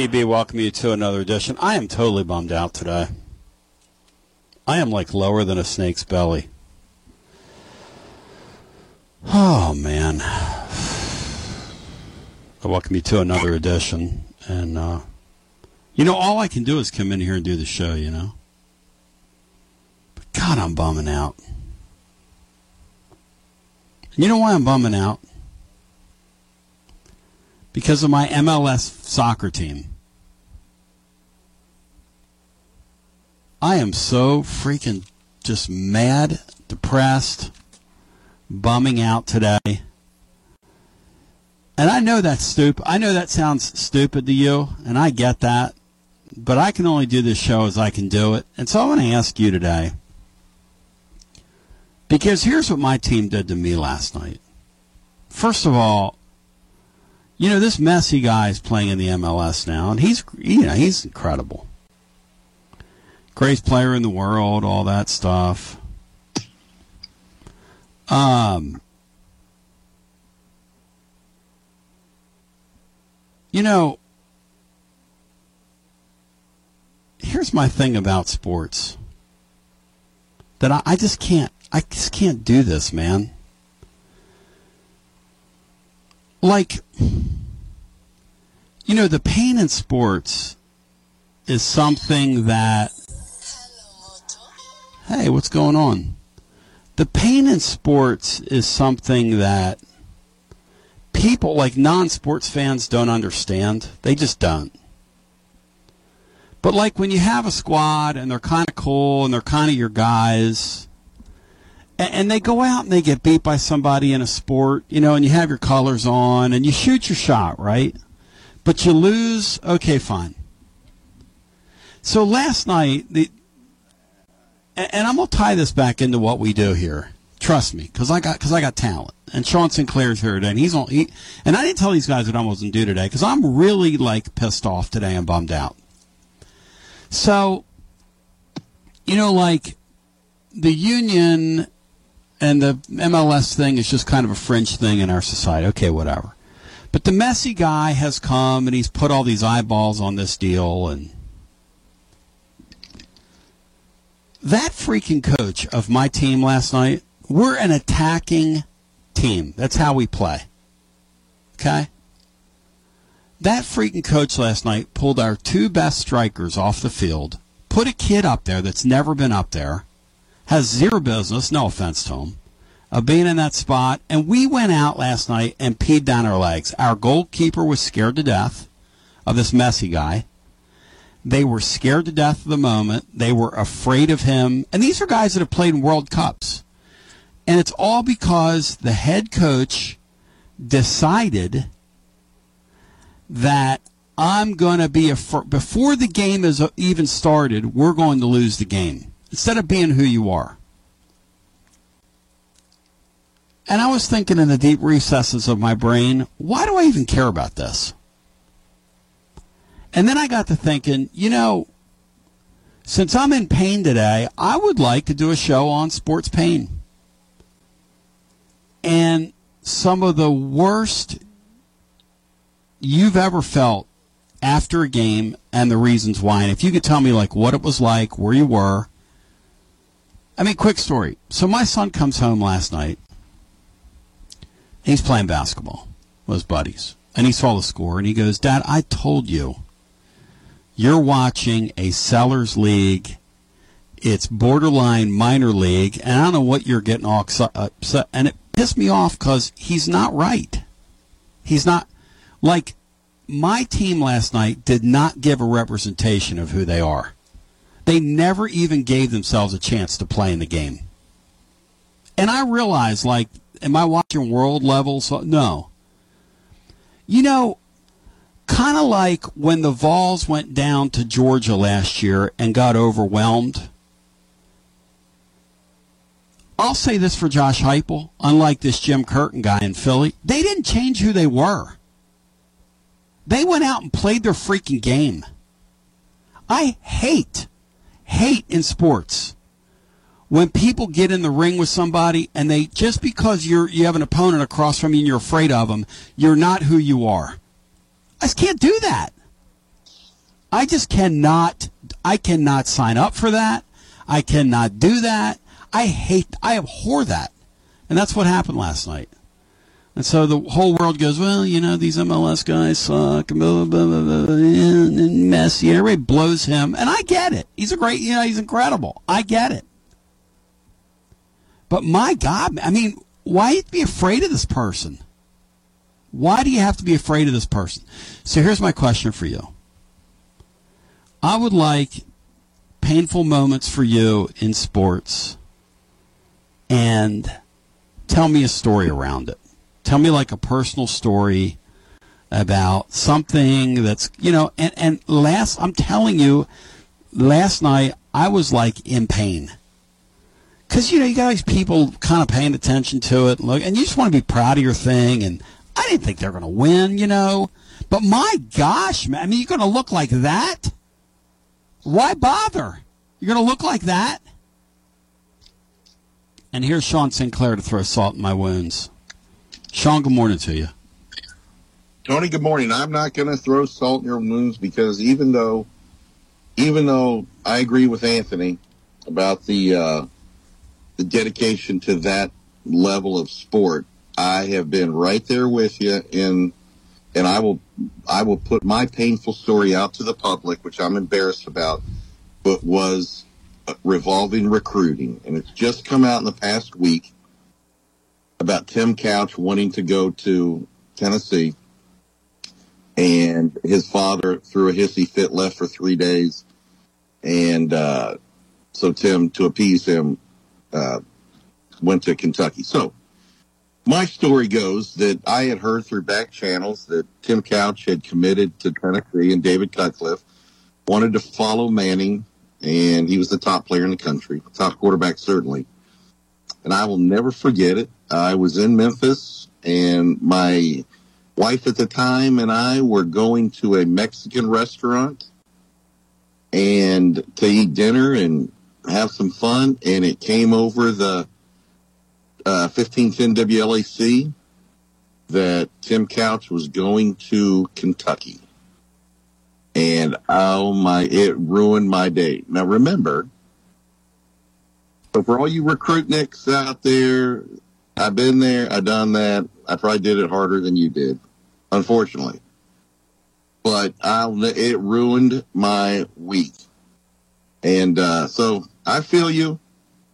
TB, welcome you to another edition. I am totally bummed out today. I am like lower than a snake's belly. Oh, man. I welcome you to another edition. And, uh, you know, all I can do is come in here and do the show, you know? But God, I'm bumming out. And you know why I'm bumming out? Because of my MLS soccer team. I am so freaking just mad, depressed, bumming out today. And I know that's stupid. I know that sounds stupid to you, and I get that. But I can only do this show as I can do it. And so I want to ask you today. Because here's what my team did to me last night. First of all, you know, this Messi guy is playing in the MLS now, and he's, you know, he's incredible greatest player in the world, all that stuff. Um, you know, here's my thing about sports that I, I just can't, I just can't do this, man. Like, you know, the pain in sports is something that hey, what's going on? The pain in sports is something that people, like non sports fans, don't understand. They just don't. But like when you have a squad and they're kind of cool and they're kind of your guys, and, and, they go out and they get beat by somebody in a sport, you know, and you have your colors on and you shoot your shot, right? But you lose, okay, fine. So last night, the, and I'm gonna tie this back into what we do here. Trust me, because I got because I got talent. And Sean Sinclair's here today, and he's on. He, and I didn't tell these guys what I wasn't do today because I'm really like pissed off today and bummed out. So, you know, like the union and the MLS thing is just kind of a fringe thing in our society. Okay, whatever. But the Messi guy has come and he's put all these eyeballs on this deal and that freaking coach of my team last night, we're an attacking team. That's how we play. Okay? That freaking coach last night pulled our two best strikers off the field, put a kid up there that's never been up there, has zero business, no offense to him, of being in that spot, and we went out last night and peed down our legs. Our goalkeeper was scared to death of this Messi guy. They were scared to death of the moment. They were afraid of him. And these are guys that have played in World Cups. And it's all because the head coach decided that I'm going to be a fir- before the game is uh, even started, we're going to lose the game instead of being who you are. And I was thinking in the deep recesses of my brain, why do I even care about this? And then I got to thinking, you know, since I'm in pain today, I would like to do a show on sports pain. And some of the worst you've ever felt after a game and the reasons why. And if you could tell me like what it was like, where you were. I mean, quick story. So my son comes home last night. He's playing basketball with his buddies. And he saw the score and he goes, Dad, I told you you're watching a sellers league. It's borderline minor league, and I don't know what you're getting all upset. And it pissed me off because he's not right. He's not like my team last night did not give a representation of who they are. They never even gave themselves a chance to play in the game. And I realize, like, am I watching world levels? No. You know, kind of like when the Vols went down to Georgia last year and got overwhelmed. I'll say this for Josh Heupel, unlike this Jim Curtin guy in Philly, they didn't change who they were. They went out and played their freaking game. I hate, hate in sports when people get in the ring with somebody and they just because you're you have an opponent across from you and you're afraid of them, you're not who you are. I just can't do that. I just cannot. I cannot sign up for that. I cannot do that. I hate. I abhor that, and that's what happened last night. And so the whole world goes, well, you know, these MLS guys suck, and blah, blah, blah, blah, and everybody blows him. And I get it. He's a great, you know, he's incredible. I get it. But my God, I mean, why be afraid of this person? Why do you have to be afraid of this person? So here's my question for you. I would like painful moments for you in sports and tell me a story around it. Tell me like a personal story about something that's, you know, and, and last, I'm telling you, last night I was like in pain. Cause, you know, you got these people kind of paying attention to it and look, and you just want to be proud of your thing. And I didn't think they're going to win, you know, but my gosh, man, I mean, you're going to look like that? Why bother? You're going to look like that? And here's Sean Sinclair to throw salt in my wounds. Sean, good morning to you. Tony, good morning. I'm not going to throw salt in your wounds because even though, even though I agree with Anthony about the uh, the dedication to that level of sport, I have been right there with you in, and I will I will put my painful story out to the public, which I'm embarrassed about, but was revolving recruiting, and it's just come out in the past week about Tim Couch wanting to go to Tennessee, and his father threw a hissy fit, left for three days, and uh, so Tim, to appease him, uh, went to Kentucky. So my story goes that I had heard through back channels that Tim Couch had committed to Tennessee, and David Cutcliffe wanted to follow Manning and he was the top player in the country, top quarterback certainly. And I will never forget it. I was in Memphis, and my wife at the time and I were going to a Mexican restaurant and to eat dinner and have some fun. And it came over the uh, 1510 WLAC that Tim Couch was going to Kentucky and oh my, it ruined my day. Now remember, so for all you recruit recruitniks out there, I've been there, I've done that. I probably did it harder than you did, unfortunately. But I'll, it ruined my week. And, uh, so I feel you.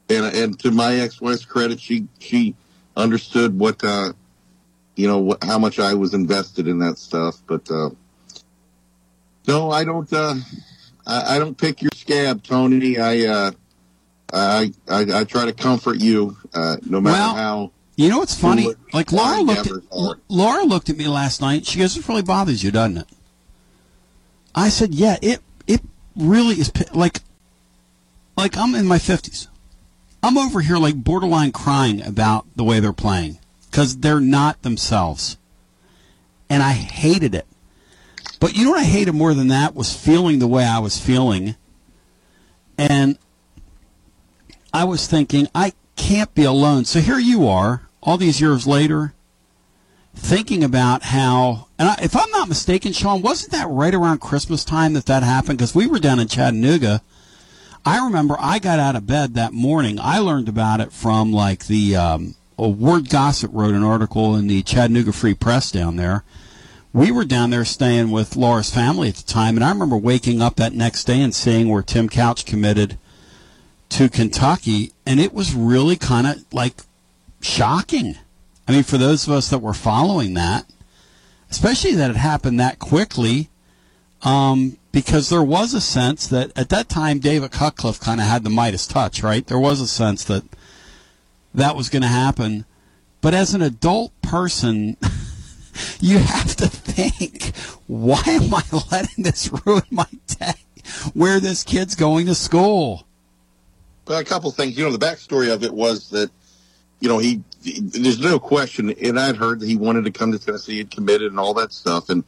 And, and to my ex-wife's credit, she, she understood what, uh, you know, what, how much I was invested in that stuff. But, uh, no, I don't. Uh, I, I, don't pick your scab, Tony. I, uh, I, I, I try to comfort you, uh, no matter well, how. You know what's funny? Like Laura looked at Laura looked at me last night. She goes, "It really bothers you, doesn't it?" I said, "Yeah, it it really is like like I'm in my fifties. I'm over here like borderline crying about the way they're playing because they're not themselves, and I hated it. But you know what I hated more than that was feeling the way I was feeling. And I was thinking, I can't be alone. So here you are, all these years later, thinking about how, and I, if I'm not mistaken, Sean, wasn't that right around Christmas time that that happened? Because we were down in Chattanooga. I remember I got out of bed that morning. I learned about it from like the um, Ward Gossett wrote an article in the Chattanooga Free Press down there we were down there staying with Laura's family at the time, and I remember waking up that next day and seeing where Tim Couch committed to Kentucky, and it was really kind of like shocking. I mean, for those of us that were following that, especially that it happened that quickly, um, because there was a sense that at that time David Cutcliffe kind of had the Midas touch, right? There was a sense that that was going to happen. But as an adult person, you have to think, why am I letting this ruin my day? Where this kid's going to school? Well, a couple things. You know, the backstory of it was that, you know, he, he there's no question, and I'd heard that he wanted to come to Tennessee and committed and all that stuff. And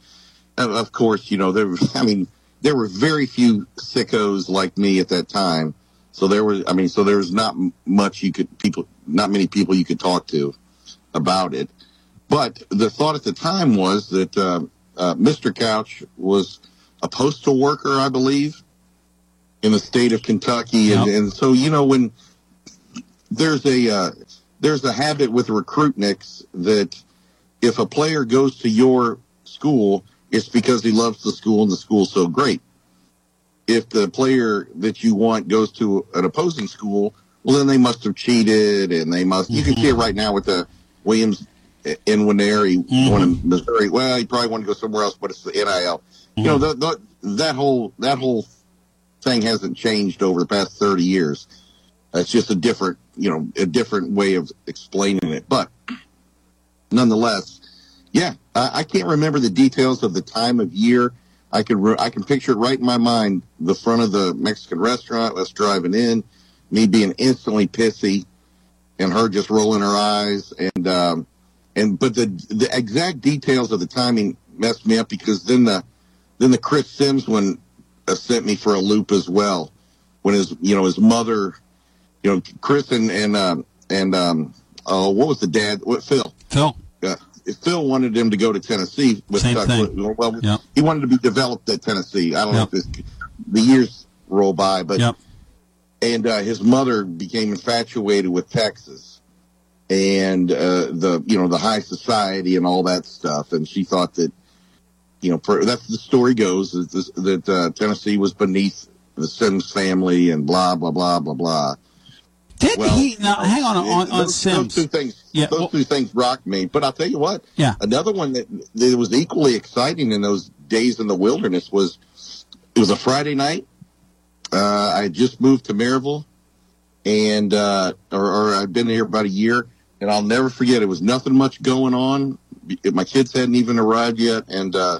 of course, you know, there, I mean, there were very few sickos like me at that time. So there was, I mean, so there was not much you could people, not many people you could talk to about it. But the thought at the time was that uh, uh, Mr. Couch was a postal worker, I believe, in the state of Kentucky, and, and so you know when there's a uh, there's a habit with recruitniks that if a player goes to your school, it's because he loves the school and the school's so great. If the player that you want goes to an opposing school, well, then they must have cheated, and they must. You can mm-hmm. see it right now with the Williams uh, Nwaneri, Mhm. one in Missouri. Well, he probably wanted to go somewhere else, but it's the NIL. You mm-hmm. know, the, the, that whole that whole thing hasn't changed over the past thirty years. It's just a different, you know, a different way of explaining it. But nonetheless, yeah, I, can't remember the details of the time of year. I can re- I can picture it right in my mind. The front of the Mexican restaurant, us driving in, me being instantly pissy, and her just rolling her eyes, and um, and but the the exact details of the timing messed me up because then the then the Chris Simms one uh, sent me for a loop as well. When his you know his mother, you know Chris and and um, and um, oh what was the dad? What Phil? Phil. Phil wanted him to go to Tennessee with Same Tuck. thing. Well, Yep. he wanted to be developed at Tennessee. I don't Yep. know if the years roll by, but Yep. and uh, his mother became infatuated with Texas and uh, the you know the high society and all that stuff, and she thought that you know per, that's the story goes is this, that uh, Tennessee was beneath the Simms family and blah blah blah blah blah. Did Well, he? Now, hang on on, on those, Simms. Those two things, Yeah, those well- two things rocked me. But I'll tell you what, Yeah. another one that, that was equally exciting in those days in the wilderness was it was a Friday night. Uh, I had just moved to Maryville, and uh, or, or I'd been here about a year, and I'll never forget. It was nothing much going on. My kids hadn't even arrived yet, and uh,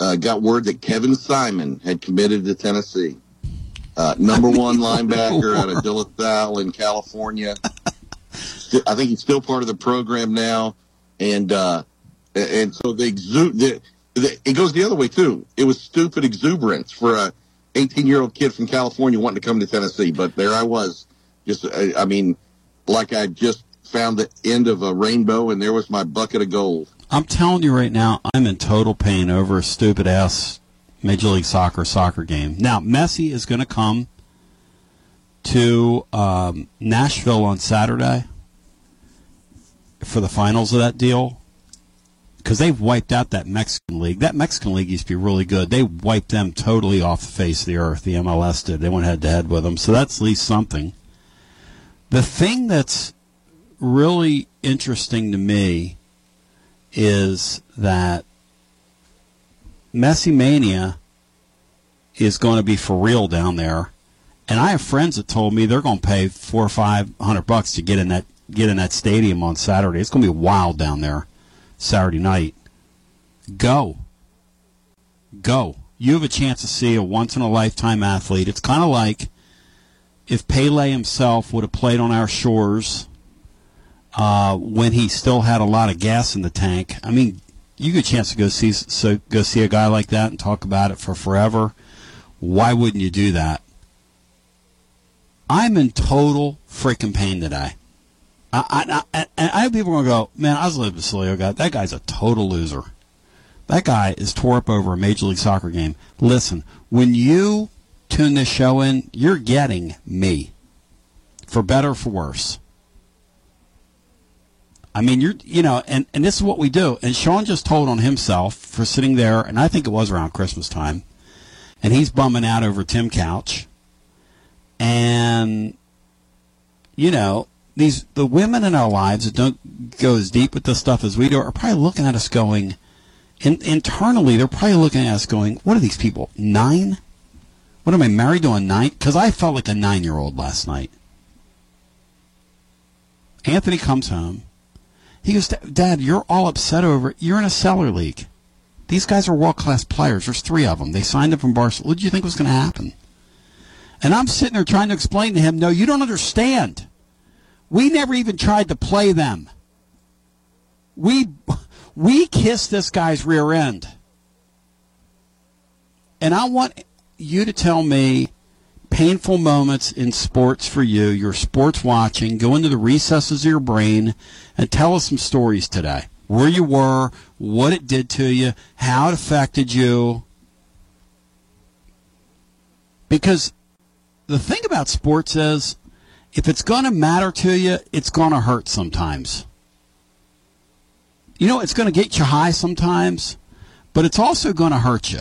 uh, got word that Kevin Simon had committed to Tennessee. Uh, number one linebacker out of Salle in California. I think he's still part of the program now, and uh, and so the, exu- the, the it goes the other way too. It was stupid exuberance for a 18 year old kid from California wanting to come to Tennessee, but there I was, just I, I mean, like I just found the end of a rainbow, and there was my bucket of gold. I'm telling you right now, I'm in total pain over a stupid ass Major League Soccer soccer game. Now, Messi is going to come to um, Nashville on Saturday for the finals of that deal because they've wiped out that Mexican league. That Mexican league used to be really good. They wiped them totally off the face of the earth. The MLS did. They went head to head with them. So that's at least something. The thing that's really interesting to me is that Messi Mania is going to be for real down there, and I have friends that told me they're going to pay four or five hundred bucks to get in that get in that stadium on Saturday. It's going to be wild down there Saturday night. Go, go! You have a chance to see a once in a lifetime athlete. It's kind of like if Pele himself would have played on our shores uh, when he still had a lot of gas in the tank. I mean, you get a chance to go see so go see a guy like that and talk about it for forever. Why wouldn't you do that? I'm in total freaking pain today. I, I, I, and I have people going to go, man, I was a Basilio oh guy. That guy's a total loser. That guy is tore up over a Major League Soccer game. Listen, when you tune this show in, you're getting me. For better or for worse. I mean, you're, you know, and, and this is what we do. And Sean just told on himself for sitting there, and I think it was around Christmas time, and he's bumming out over Tim Couch. And, you know, these, the women in our lives that don't go as deep with this stuff as we do are probably looking at us going, in, internally, they're probably looking at us going, what are these people, nine? What am I married to a nine? Because I felt like a nine year old last night. Anthony comes home. He goes, Dad, you're all upset over it. You're in a cellar league. These guys are world class players. There's three of them. They signed up from Barcelona. What do you think was going to happen? And I'm sitting there trying to explain to him, no, you don't understand. We never even tried to play them. We we kissed this guy's rear end. And I want you to tell me painful moments in sports for you, your sports watching, go into the recesses of your brain and tell us some stories today. Where you were, what it did to you, how it affected you. Because the thing about sports is, if it's going to matter to you, it's going to hurt sometimes. You know, it's going to get you high sometimes, but it's also going to hurt you.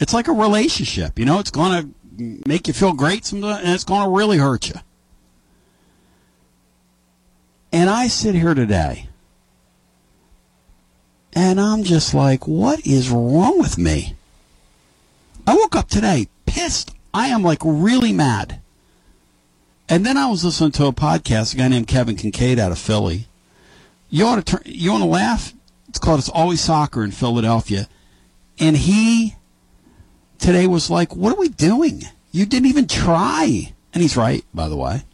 It's like a relationship, you know, it's going to make you feel great sometimes, and it's going to really hurt you. And I sit here today, and I'm just like, what is wrong with me? I woke up today pissed. I am like really mad. And then I was listening to a podcast, a guy named Kevin Kinkead out of Philly. You ought to turn, you want to laugh? It's called It's Always Soccer in Philadelphia. And he today was like, What are we doing? You didn't even try. And he's right, by the way.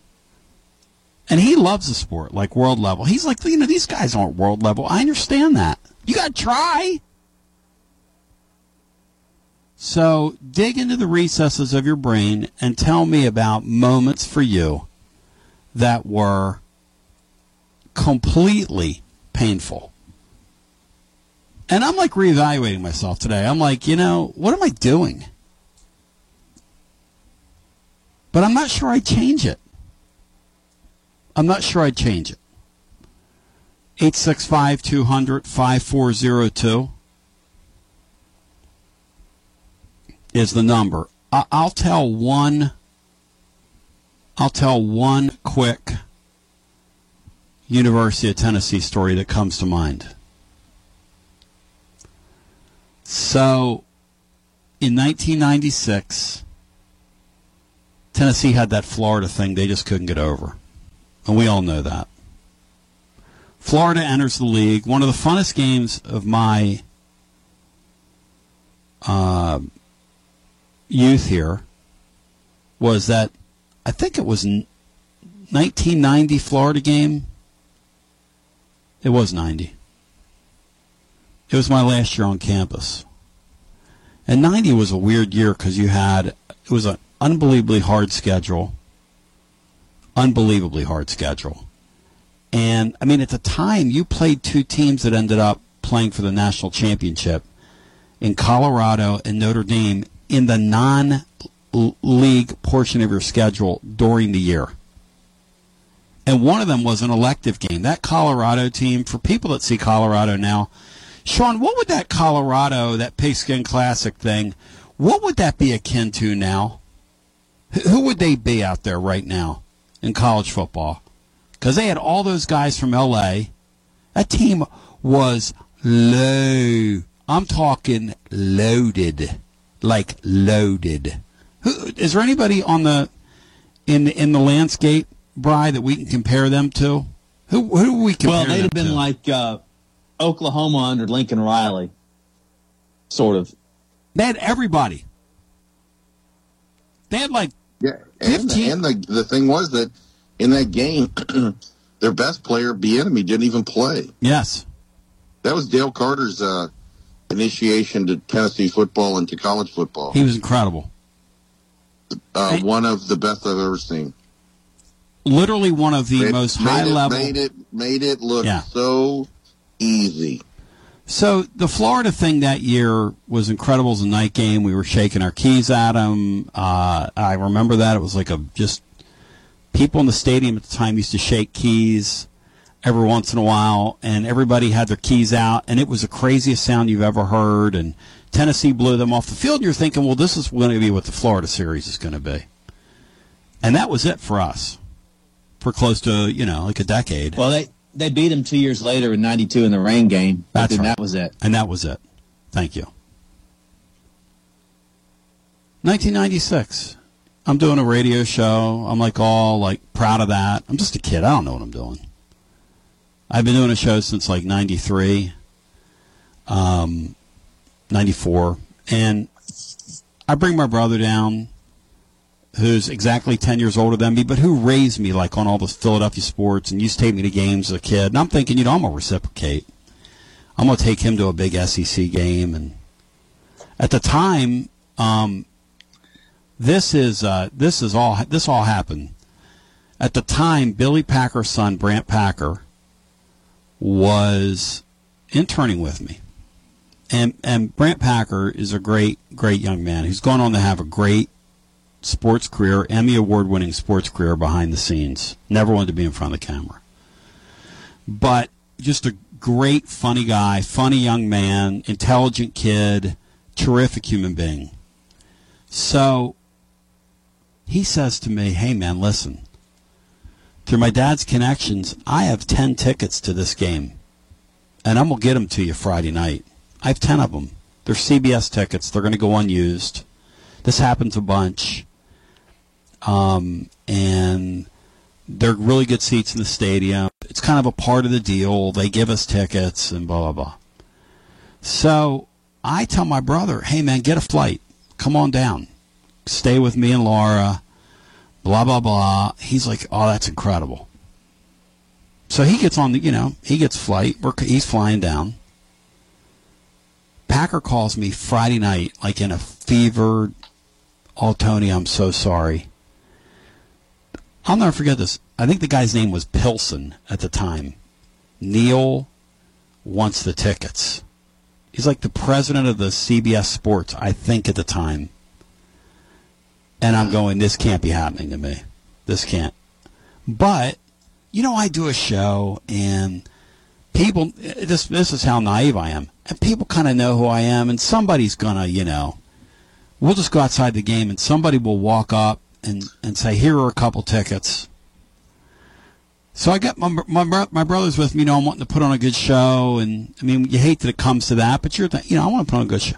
And he loves the sport, like world level. He's like, you know, these guys aren't world level. I understand that. You got to try. So dig into the recesses of your brain and tell me about moments for you that were completely painful. And I'm like reevaluating myself today. I'm like, you know, what am I doing? But I'm not sure I'd change it. I'm not sure I'd change it. 865 200 5402 is the number. I- I'll tell one. I'll tell one quick University of Tennessee story that comes to mind. So, in 1996, Tennessee had that Florida thing they just couldn't get over. And we all know that. Florida enters the league. One of the funnest games of my uh, youth here was that I think it was 1990 Florida game. It was 90. It was my last year on campus. And 90 was a weird year because you had, it was an unbelievably hard schedule. Unbelievably hard schedule. And, I mean, at the time, you played two teams that ended up playing for the national championship in Colorado and Notre Dame in the non league portion of your schedule during the year. And one of them was an elective game. That Colorado team, for people that see Colorado now, Sean, what would that Colorado, that pigskin classic thing, what would that be akin to now? Who would they be out there right now in college football? Because they had all those guys from LA. That team was low. I'm talking loaded, like loaded. Who, is there anybody on the in the, in the landscape, Bry, that we can compare them to? Who who do we compare? Well, they'd have been to? like uh, Oklahoma under Lincoln Riley, sort of. They had everybody. They had like Yeah, and, 15 and the the thing was that in that game, their best player, Bieniemy, didn't even play. yes, That was Dale Carter's uh, initiation to Tennessee football and to college football. he was incredible. Uh, Hey. one of the best I've ever seen. Literally one of the Made- most made high it, level. Made it made it look Yeah. so easy. So the Florida thing that year was incredible. It was a night game. We were shaking our keys at them. Uh, I remember that it was like a just people in the stadium at the time used to shake keys every once in a while, and everybody had their keys out, and it was the craziest sound you've ever heard. And Tennessee blew them off the field, and you're thinking, well, this is going to be what the Florida series is going to be, and that was it for us for close to you know like a decade. Well, they they beat him two years later in '92 in the rain game. That's then right. That was it. And that was it. Thank you. 1996. I'm doing a radio show. I'm like all like proud of that. I'm just a kid. I don't know what I'm doing. I've been doing a show since like 93, um, 94. And I bring my brother down, who's exactly 10 years older than me, but who raised me like on all the Philadelphia sports and used to take me to games as a kid. And I'm thinking, you know, I'm going to reciprocate. I'm going to take him to a big SEC game. And at the time, um, this is uh, this is all this all happened. At the time, Billy Packer's son, Brandt Packer, was interning with me, and and Brandt Packer is a great great young man who's gone on to have a great sports career, Emmy award winning sports career behind the scenes. Never wanted to be in front of the camera, but just a great funny guy, funny young man, intelligent kid, terrific human being. So he says to me, "Hey man, listen." Through my dad's connections, I have 10 tickets to this game. And I'm going to get them to you Friday night. I have 10 of them. They're CBS tickets. They're going to go unused. This happens a bunch. Um, and they're really good seats in the stadium. It's kind of a part of the deal. They give us tickets and blah, blah, blah. So I tell my brother, hey, man, get a flight. Come on down. Stay with me and Laura blah blah blah. He's like, oh, that's incredible. So he gets on the, you know, he gets flight. We're, he's flying down. Packer calls me Friday night, like in a fevered, oh Tony, I'm so sorry. I'll never forget this. I think the guy's name was Pilson at the time. Neal wants the tickets. He's like the president of the CBS Sports, I think, at the time. And I'm going, this can't be happening to me. This can't. But, you know, I do a show and people, this, this is how naive I am. And people kind of know who I am and somebody's gonna, you know, we'll just go outside the game and somebody will walk up and, and say, here are a couple tickets. So I got my, my my brother's with me. You know, I'm wanting to put on a good show, and I mean, you hate that it comes to that, but you're, th- you know, I want to put on a good show.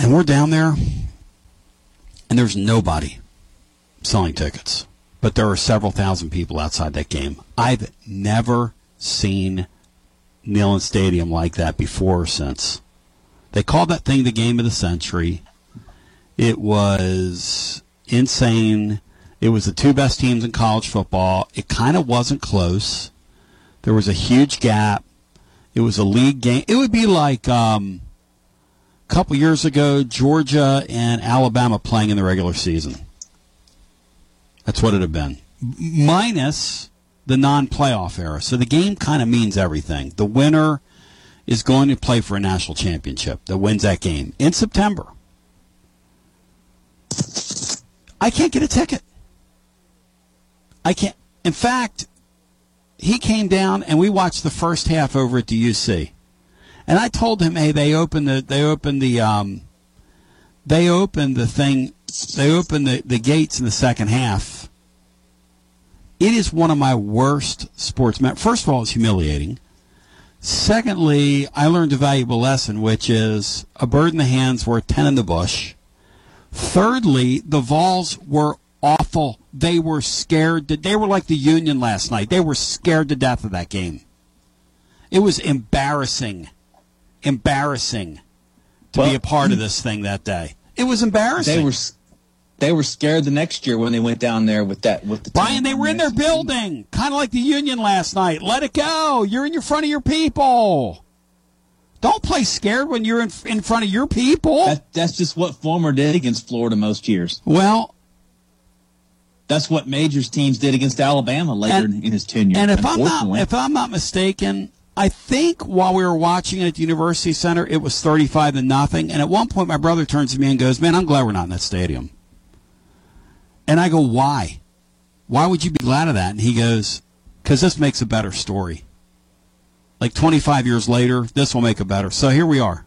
And we're down there, and there's nobody selling tickets. But there are several thousand people outside that game. I've never seen Neyland Stadium like that before or since. They called that thing the game of the century. It was insane. It was the two best teams in college football. It kind of wasn't close. There was a huge gap. It was a league game. It would be like um, couple years ago, Georgia and Alabama playing in the regular season. That's what it had been. Minus the non playoff era. So the game kind of means everything. The winner is going to play for a national championship that wins that game in September. I can't get a ticket. I can't. In fact, he came down and we watched the first half over at the UC. And I told him, hey, they opened the they opened the um, they opened the thing they opened the, the gates in the second half. It is one of my worst sports. First of all, it's humiliating. Secondly, I learned a valuable lesson, which is a bird in the hand's worth ten in the bush. Thirdly, the Vols were awful. They were scared. To, they were like the Union last night. They were scared to death of that game. It was embarrassing embarrassing to well, be a part of this thing that day. It was embarrassing. They were they were scared the next year when they went down there with that with the Brian. They were in their building, kind of like the Union last night. Let it go. You're in your front of your people. Don't play scared when you're in in front of your people. That, that's just what Fulmer did against Florida most years. Well, that's what Majors teams did against Alabama later and, in his tenure. And if I'm not if I'm not mistaken, I think while we were watching at the University Center, it was 35 to nothing. And at one point, my brother turns to me and goes, Man, I'm glad we're not in that stadium. And I go, Why? Why would you be glad of that? And he goes, Because this makes a better story. Like 25 years later, this will make it better. So here we are.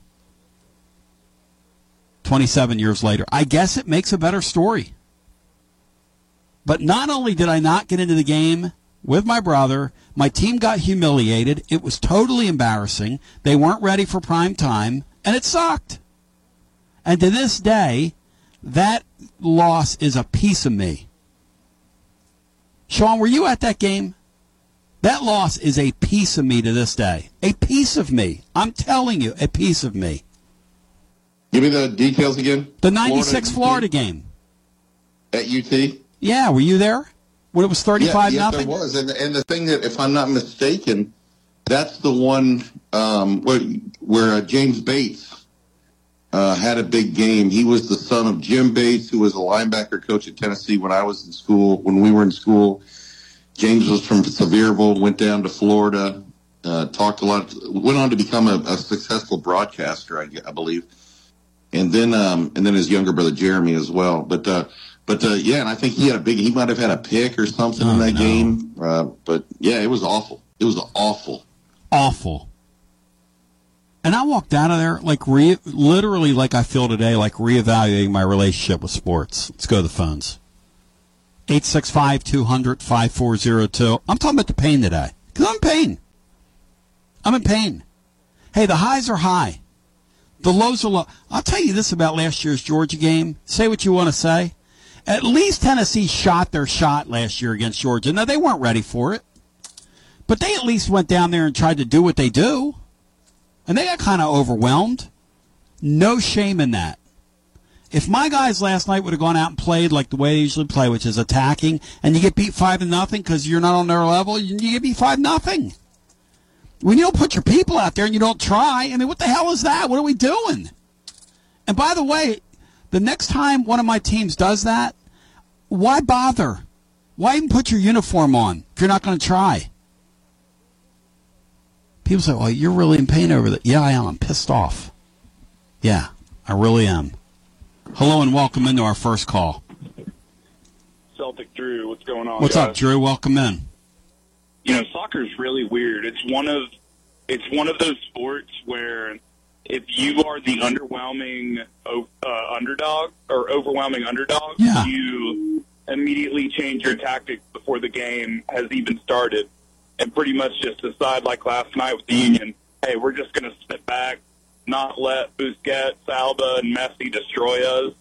27 years later. I guess it makes a better story. But not only did I not get into the game with my brother, my team got humiliated. It was totally embarrassing. They weren't ready for prime time, and it sucked. And to this day, that loss is a piece of me. Sean, were you at that game? That loss is a piece of me to this day. A piece of me. I'm telling you, a piece of me. Give me the details again. The 96 Florida, Florida game. At UT? Yeah, were you there? when it was 35 yeah, yes, nothing? there was. And, and the thing that, if I'm not mistaken, that's the one um, where, where uh, James Bates uh, had a big game. He was the son of Jim Bates, who was a linebacker coach at Tennessee when I was in school, when we were in school. James was from Sevierville, went down to Florida, Uh, talked a lot. Went on to become a, a successful broadcaster, I, I, believe, and then um, and then his younger brother Jeremy as well. But uh, but uh, yeah, and I think he had a big. He might have had a pick or something oh, in that no. game. Uh, but yeah, it was awful. It was awful. Awful. And I walked out of there like re- literally like I feel today, like reevaluating my relationship with sports. Let's go to the phones. 865 200 5402. I'm talking about the pain today. Because I'm in pain. I'm in pain. Hey, the highs are high. The lows are low. I'll tell you this about last year's Georgia game. Say what you want to say. At least Tennessee shot their shot last year against Georgia. Now, they weren't ready for it. But they at least went down there and tried to do what they do. And they got kind of overwhelmed. No shame in that. If my guys last night would have gone out and played like the way they usually play, which is attacking, and you get beat five to nothing because you're not on their level, you get beat five nothing. When you don't put your people out there and you don't try, I mean, what the hell is that? What are we doing? And by the way, the next time one of my teams does that, why bother? Why even put your uniform on if you're not going to try? People say, well, you're really in pain over that. Yeah, I am. I'm pissed off. Yeah, I really am. Hello and welcome into our first call. Celtic Drew, what's going on? What's guys? up, Drew? Welcome in. You know, soccer is really weird. It's one of it's one of those sports where if you are the underwhelming uh, underdog or overwhelming underdog, yeah. you immediately change your tactics before the game has even started and pretty much just decide, like last night with the Union, hey, we're just going to sit back, not let Busquets, Alba, and Messi destroy us.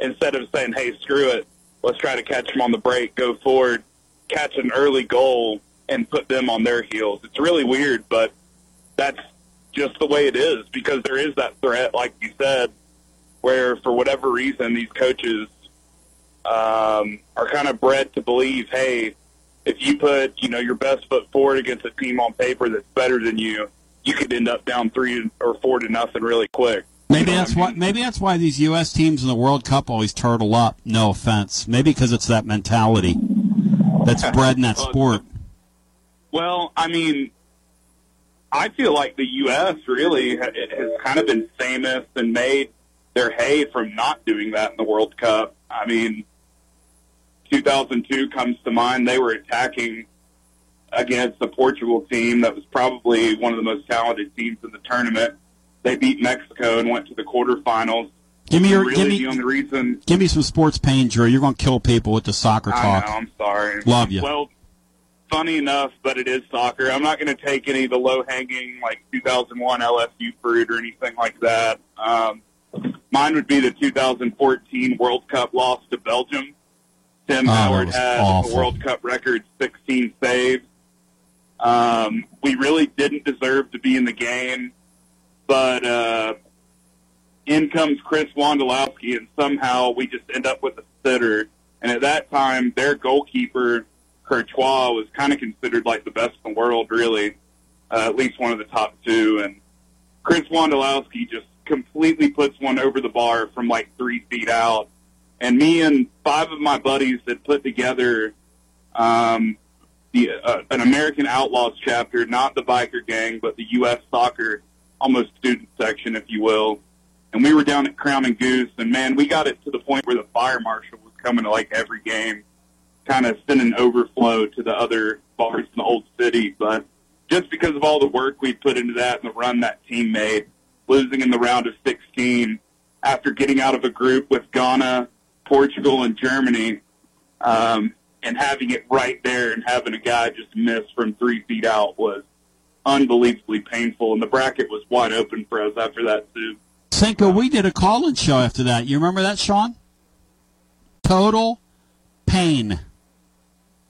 Instead of saying, hey, screw it, let's try to catch them on the break, go forward, catch an early goal, and put them on their heels. It's really weird, but that's just the way it is because there is that threat, like you said, where for whatever reason these coaches um, are kind of bred to believe, hey, if you put you know your best foot forward against a team on paper that's better than you, you could end up down three or four to nothing really quick. Maybe that's why. Maybe that's why these U.S. teams in the World Cup always turtle up. No offense. Maybe because it's that mentality that's bred in that sport. Well, I mean, I feel like the U.S. really has kind of been famous and made their hay from not doing that in the World Cup. I mean, 2002 comes to mind. They were attacking against the Portugal team that was probably one of the most talented teams in the tournament. They beat Mexico and went to the quarterfinals. Give me your really give me, the only reason. Give me some sports pain, Drew. You're going to kill people with the soccer talk. I know. I'm sorry. Love you. Well, funny enough, but it is soccer. I'm not going to take any of the low hanging like 2001 LSU fruit or anything like that. Um, mine would be the 2014 World Cup loss to Belgium. Tim oh, Howard had awful. a World Cup record 16 saves. Um, we really didn't deserve to be in the game, but uh, in comes Chris Wondolowski, and somehow we just end up with a sitter. And at that time, their goalkeeper, Courtois, was kind of considered like the best in the world, really, uh, at least one of the top two. And Chris Wondolowski just completely puts one over the bar from like three feet out and me and five of my buddies that put together um, the uh, an American Outlaws chapter, not the biker gang, but the U.S. soccer almost student section, if you will. And we were down at Crown and Goose, and man, we got it to the point where the fire marshal was coming to like every game, kind of sending overflow to the other bars in the old city. But just because of all the work we put into that and the run that team made, losing in the round of 16 after getting out of a group with Ghana, Portugal and Germany, um, and having it right there and having a guy just miss from three feet out was unbelievably painful. And the bracket was wide open for us after that too. Cinco, we did a call-in show after that. You remember that, Sean? Total pain.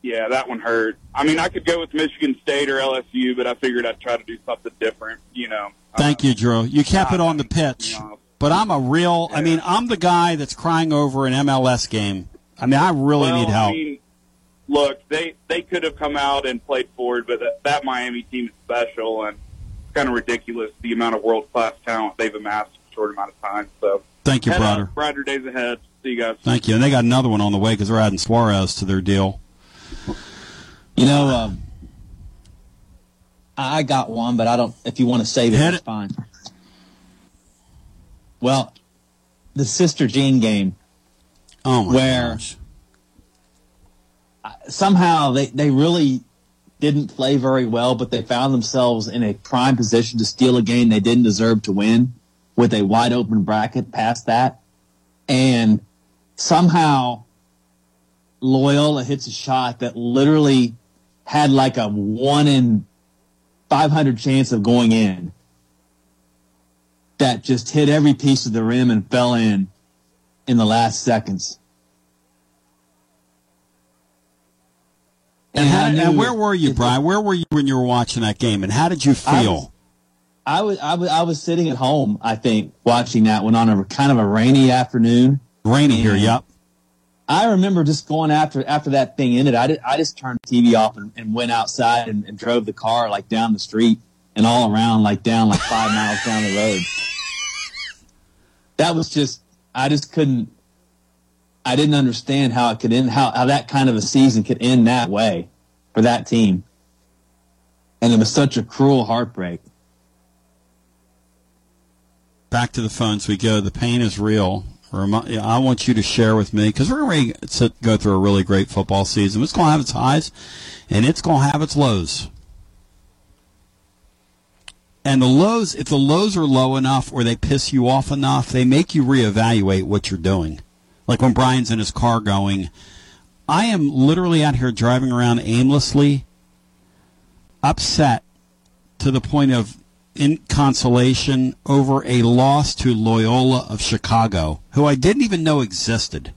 Yeah, that one hurt. I mean, I could go with Michigan State or LSU, but I figured I'd try to do something different. You know. Thank uh, you, Drew. You kept it on the pitch. You know, But I'm a real. I mean, I'm the guy that's crying over an MLS game. I mean, I really well, need help. I mean, look, they they could have come out and played forward, but that, that Miami team is special and it's kind of ridiculous the amount of world class talent they've amassed in a short amount of time. So Thank you, head brother. up, brighter days ahead. See you guys. Thank you. And they got another one on the way because they're adding Suarez to their deal. You know, um, I got one, but I don't. If you want to save it, Hit that's it. fine. Well, the Sister Jean game. Oh my Where- gosh. Somehow they they really didn't play very well, but they found themselves in a prime position to steal a game they didn't deserve to win with a wide open bracket past that, and somehow Loyola hits a shot that literally had like a one in 500 chance of going in. That just hit every piece of the rim and fell in in the last seconds. And, how, and where were you, Brian? Where were you when you were watching that game? And how did you I feel? was- I was, I was I was sitting at home, I think, watching that one on a kind of a rainy afternoon. Rainy here, Yeah. yep. I remember just going after after that thing ended. I, did, I just turned the TV off and, and went outside and, and drove the car like down the street and all around, like down like five miles down the road. That was just I just couldn't. I didn't understand how it could end, how how that kind of a season could end that way for that team, and it was such a cruel heartbreak. Back to the phones we go. The pain is real. I want you to share with me because we're going to go through a really great football season. It's going to have its highs and it's going to have its lows. And the lows, if the lows are low enough or they piss you off enough, they make you reevaluate what you're doing. Like when Brian's in his car going, I am literally out here driving around aimlessly, upset to the point of inconsolation over a loss to Loyola of Chicago, who I didn't even know existed.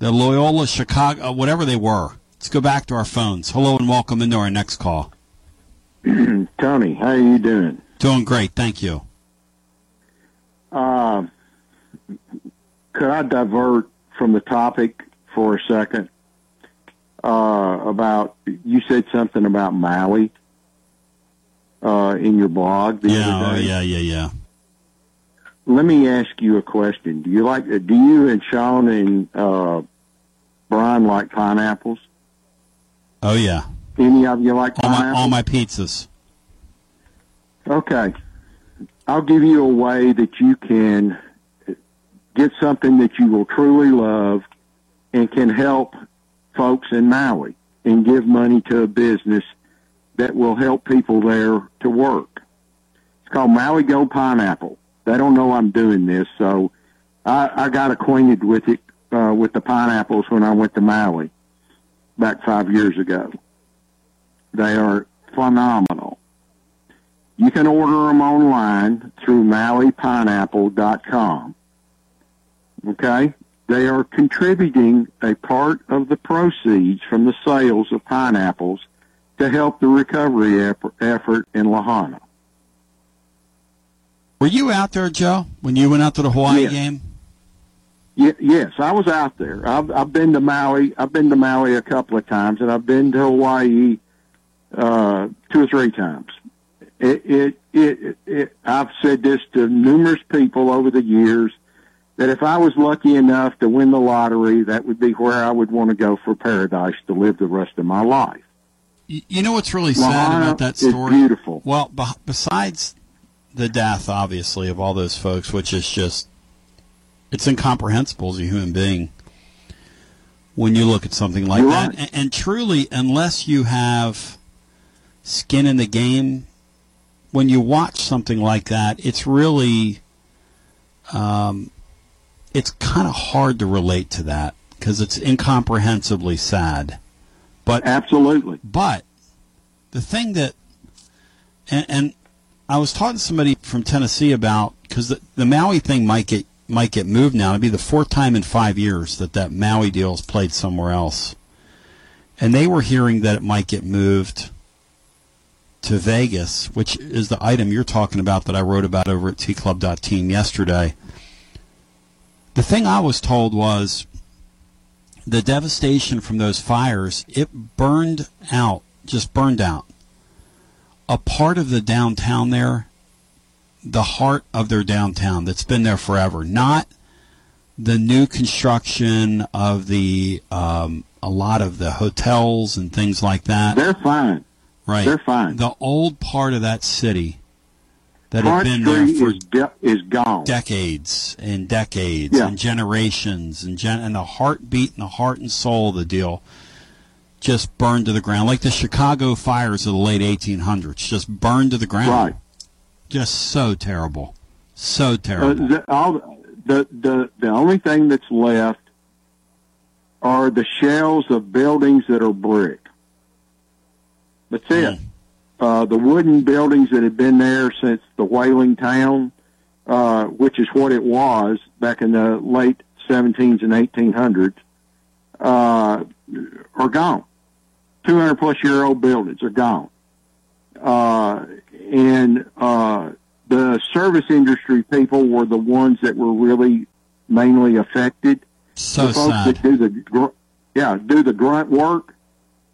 The Loyola Chicago, uh, whatever they were. Let's go back to our phones. Hello and welcome into our next call. Tony, how are you doing? Doing great, thank you. Uh, could I divert from the topic for a second? Uh, about you said something about Maui uh, in your blog the Yeah, other day. yeah, yeah, yeah. Let me ask you a question. Do you like? Do you and Sean and uh, Brian like pineapples? Oh yeah, Any of you like all my all my pizzas. Okay. I'll give you a way that you can get something that you will truly love and can help folks in Maui and give money to a business that will help people there to work. It's called Maui Gold Pineapple. They don't know I'm doing this, so I, I got acquainted with it, uh, with the pineapples when I went to Maui back five years ago. They are phenomenal. You can order them online through MauiPineapple.com. Okay? They are contributing a part of the proceeds from the sales of pineapples to help the recovery eff- effort in Lahaina. Were you out there, Joe, when you went out to the Hawaii Yes. game? Ye- yes, I was out there. I've, I've been to Maui. I've been to Maui a couple of times, and I've been to Hawaii uh, two or three times. It, it, it, it, I've said this to numerous people over the years that if I was lucky enough to win the lottery, that would be where I would want to go for paradise to live the rest of my life. You know what's really sad about that story? beautiful. Well, be- besides the death, obviously, of all those folks, which is just, it's incomprehensible as a human being when you look at something like You're that. right. And, and truly, unless you have skin in the game, when you watch something like that, it's really, um, it's kind of hard to relate to that because it's incomprehensibly sad. But Absolutely. but the thing that, and, and I was talking to somebody from Tennessee about because the, the Maui thing might get might get moved now. It'd be the fourth time in five years that that Maui deal is played somewhere else, and they were hearing that it might get moved to Vegas, which is the item you're talking about that I wrote about over at tclub.team yesterday. The thing I was told was the devastation from those fires, it burned out, just burned out. A part of the downtown there, the heart of their downtown that's been there forever, not the new construction of the um, a lot of the hotels and things like that. They're fine. right. They're fine. The old part of that city that had been there for is de- is gone. decades and decades Yeah. and generations and gen- and the heartbeat and the heart and soul of the deal just burned to the ground like the Chicago fires of the late 1800s just burned to the ground right. just so terrible so Uh, terrible the, all, the the the only thing that's left are the shells of buildings that are brick. That's it. Mm. Uh, the wooden buildings that have been there since the whaling town, uh, which is what it was back in the late 17s and 1800s, uh, are gone. 200 plus year old buildings are gone. Uh, and, uh, the service industry people were the ones that were really mainly affected. so the folks sad that do the gr- yeah do the grunt work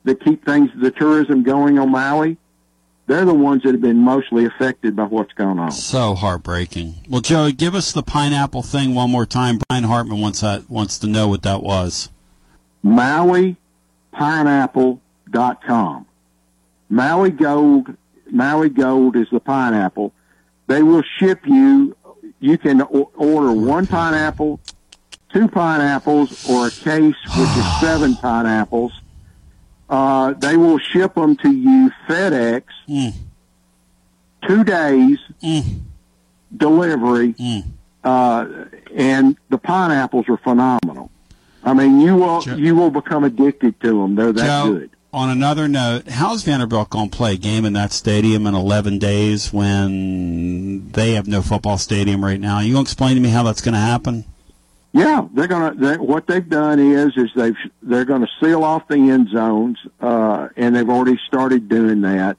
that keep things the tourism going on Maui. They're the ones that have been mostly affected by what's going on. so heartbreaking well Joe give us the pineapple thing one more time Brian Hartman wants that wants to know what that was MauiPineapple.com. Maui Gold, Maui Gold is the pineapple. They will ship you. You can order one pineapple, two pineapples, or a case which is seven pineapples. Uh, they will ship them to you FedEx. Mm. Two days Mm. delivery, Mm. uh, and the pineapples are phenomenal. I mean, you will Joe- you will become addicted to them. They're that Joe, good. on another note, how's Vanderbilt going to play a game in that stadium in 11 days when they have no football stadium right now? You going to explain to me how that's going to happen? Yeah, they're gonna. They, what they've done is is they've they're going to seal off the end zones, uh, and they've already started doing that.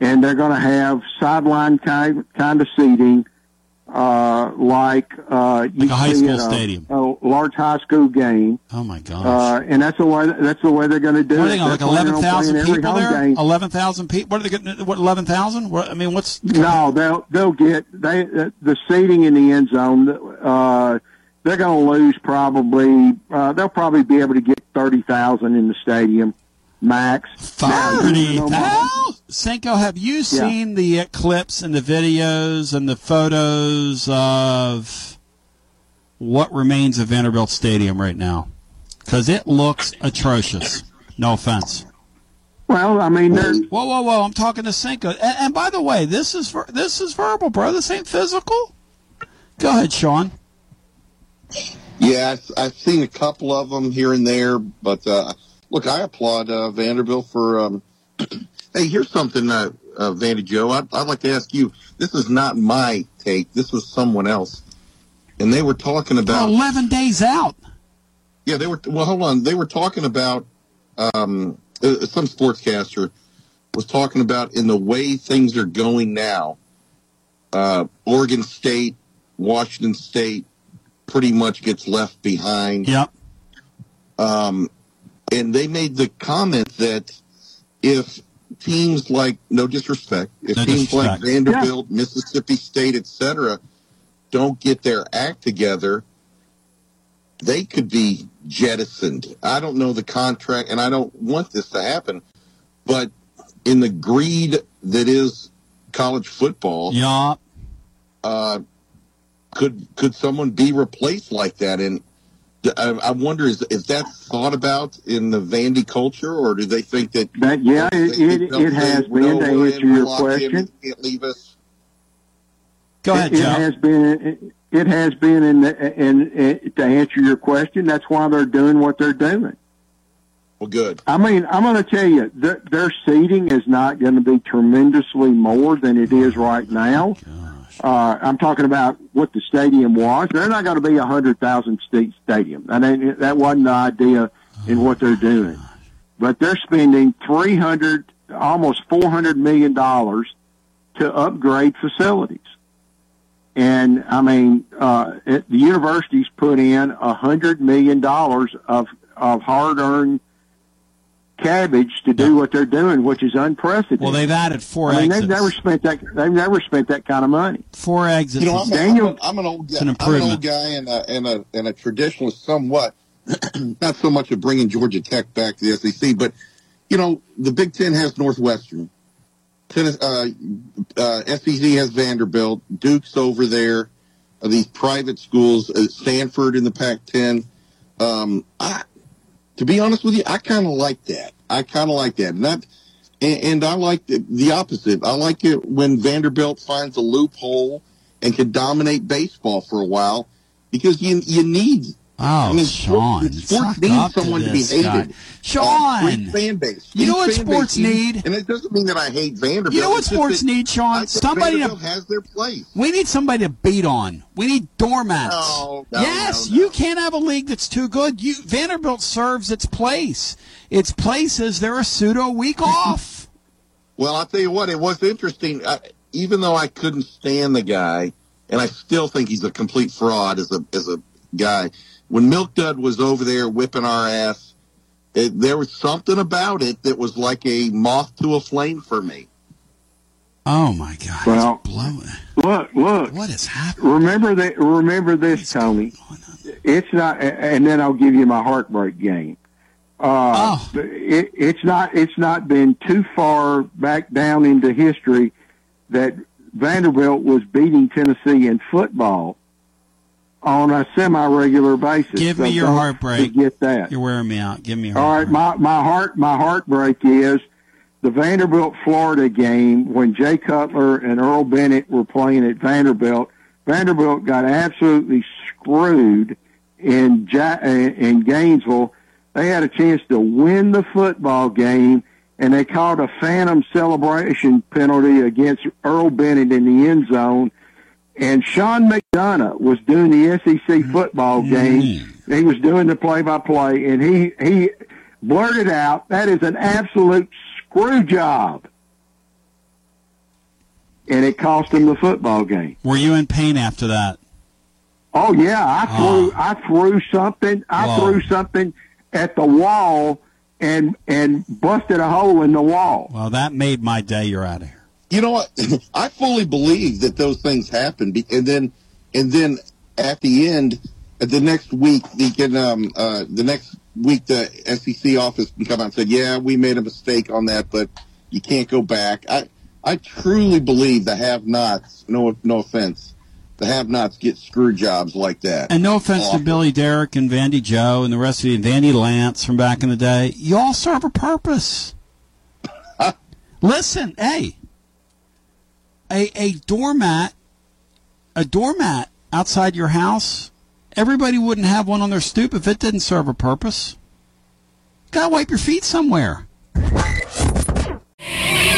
And they're going to have sideline kind kind of seating, uh, like uh, you Like a high see school at stadium. a large high school game. Oh my gosh! Uh, and that's the way that's the way they're going to do what are it. they going They're like 11,000 people there? game. 11,000 people? What are they getting? What 11,000? I mean, what's No, they'll they'll get they uh, the seating in the end zone. Uh, they're going to lose probably. Uh, they'll probably be able to get thirty thousand in the stadium max. Thirty thousand? Cinco, have you seen the uh, clips and the videos and the photos of what remains of Vanderbilt Stadium right now? Because it looks atrocious. No offense. Well, I mean, Whoa, whoa, whoa! I'm talking to Cinco. And, and by the way, this is ver- this is verbal, bro. This ain't physical. Go ahead, Sean. Yeah, I've, I've seen a couple of them here and there, but uh, look, I applaud uh, Vanderbilt for. Um, hey, here's something, uh, uh, Vandy Joe. I'd, I'd like to ask you. This is not my take. This was someone else, and they were talking about. Eleven days out. Yeah, they were. Well, hold on. They were talking about um, uh, some sportscaster was talking about in the way things are going now. Uh, Oregon State, Washington State, pretty much gets left behind. Yep. Um, and they made the comment that if teams like, no disrespect, if No teams like disrespect. Vanderbilt, Mississippi State, et cetera, don't get their act together, they could be jettisoned. I don't know the contract, and I don't want this to happen, but in the greed that is college football, yeah. uh, could could someone be replaced like that? And I, I wonder is is that thought about in the Vandy culture, or do they think that? that yeah, they- it, it, don't it has been "No, to answer in, your question. you can't leave us. Go ahead, it, it has been. It, it has been, in the, and and to answer your question, that's why they're doing what they're doing. Well, good. I mean, I'm going to tell you, their, their seating is not going to be tremendously more than it is oh, right now. Gosh. Uh, I'm talking about what the stadium was. They're not going to be a hundred thousand seat stadium. I mean, that wasn't the idea in what they're doing. But they're spending three hundred, almost four hundred million dollars to upgrade facilities. And I mean, uh, it, the university's put in a hundred million dollars of of hard earned cabbage to do what they're doing, which is unprecedented. Well, they've added four I mean, exits. they've never spent that. They've never spent that kind of money. four exits. You know, I'm, Daniel- I'm, a, I'm an old guy. It's an I'm an old guy and a, and a and a traditionalist somewhat. not so much of bringing Georgia Tech back to the SEC, but you know, the Big Ten has Northwestern. Tennis, uh, uh, SEC has Vanderbilt. Duke's over there. Uh, these private schools, uh, Stanford in the Pac-10. Um, I, to be honest with you, I kind of like that. I kind of like that. Not, and, and I like the, the opposite. I like it when Vanderbilt finds a loophole and can dominate baseball for a while because you you need Oh, I mean, Sean, sports, sports needs up to someone to, be hated. guy. Sean, fan base. You know what sports need? And it doesn't mean that I hate Vanderbilt. you know what sports need, Sean? Somebody Vanderbilt to. has their place. We need somebody to beat on. We need doormats. No, no, yes, no. you can't have a league that's too good. You Vanderbilt serves its place. Its place is they're a pseudo week off. Well, I'll tell you what, it was interesting. I, even though I couldn't stand the guy, and I still think he's a complete fraud as a as a guy. When Milk Dud was over there whipping our ass, it, there was something about it that was like a moth to a flame for me. Oh my God! Well- it's blowing. Look, look. What is happening? Remember that. Remember this, Tony. It's not, and then I'll give you my heartbreak game. Uh, Oh. it, it's not. It's not been too far back down into history that Vanderbilt was beating Tennessee in football on a semi-regular basis. Give me So your heartbreak. Forget that. You're wearing me out. Give me your. All right, my my heart my heartbreak is the Vanderbilt Florida game when Jay Cutler and Earl Bennett were playing at Vanderbilt. Vanderbilt got absolutely screwed in ja- uh, in Gainesville. They had a chance to win the football game, and they called a phantom celebration penalty against Earl Bennett in the end zone. And Sean McDonough was doing the SEC football game. He was doing the play-by-play, and he he blurted out, "That is an absolute screw job," and it cost him the football game. Were you in pain after that? Oh yeah, I threw Ah. I threw something I Whoa. threw something at the wall and and busted a hole in the wall. Well, that made my day. You're out of here. You know what? I fully believe that those things happen, and then and then at the end, uh, the next week, they can um uh the next week the SEC office can come out and say, yeah, we made a mistake on that, but you can't go back. I I truly believe the have-nots. No no offense, the have-nots get screw jobs like that. And no offense to Billy Derrick and Vandy Joe and the rest of you, and Vandy Lance from back in the day. You all serve a purpose. Listen, hey, a a doormat, a doormat outside your house. Everybody wouldn't have one on their stoop if it didn't serve a purpose. Gotta wipe your feet somewhere.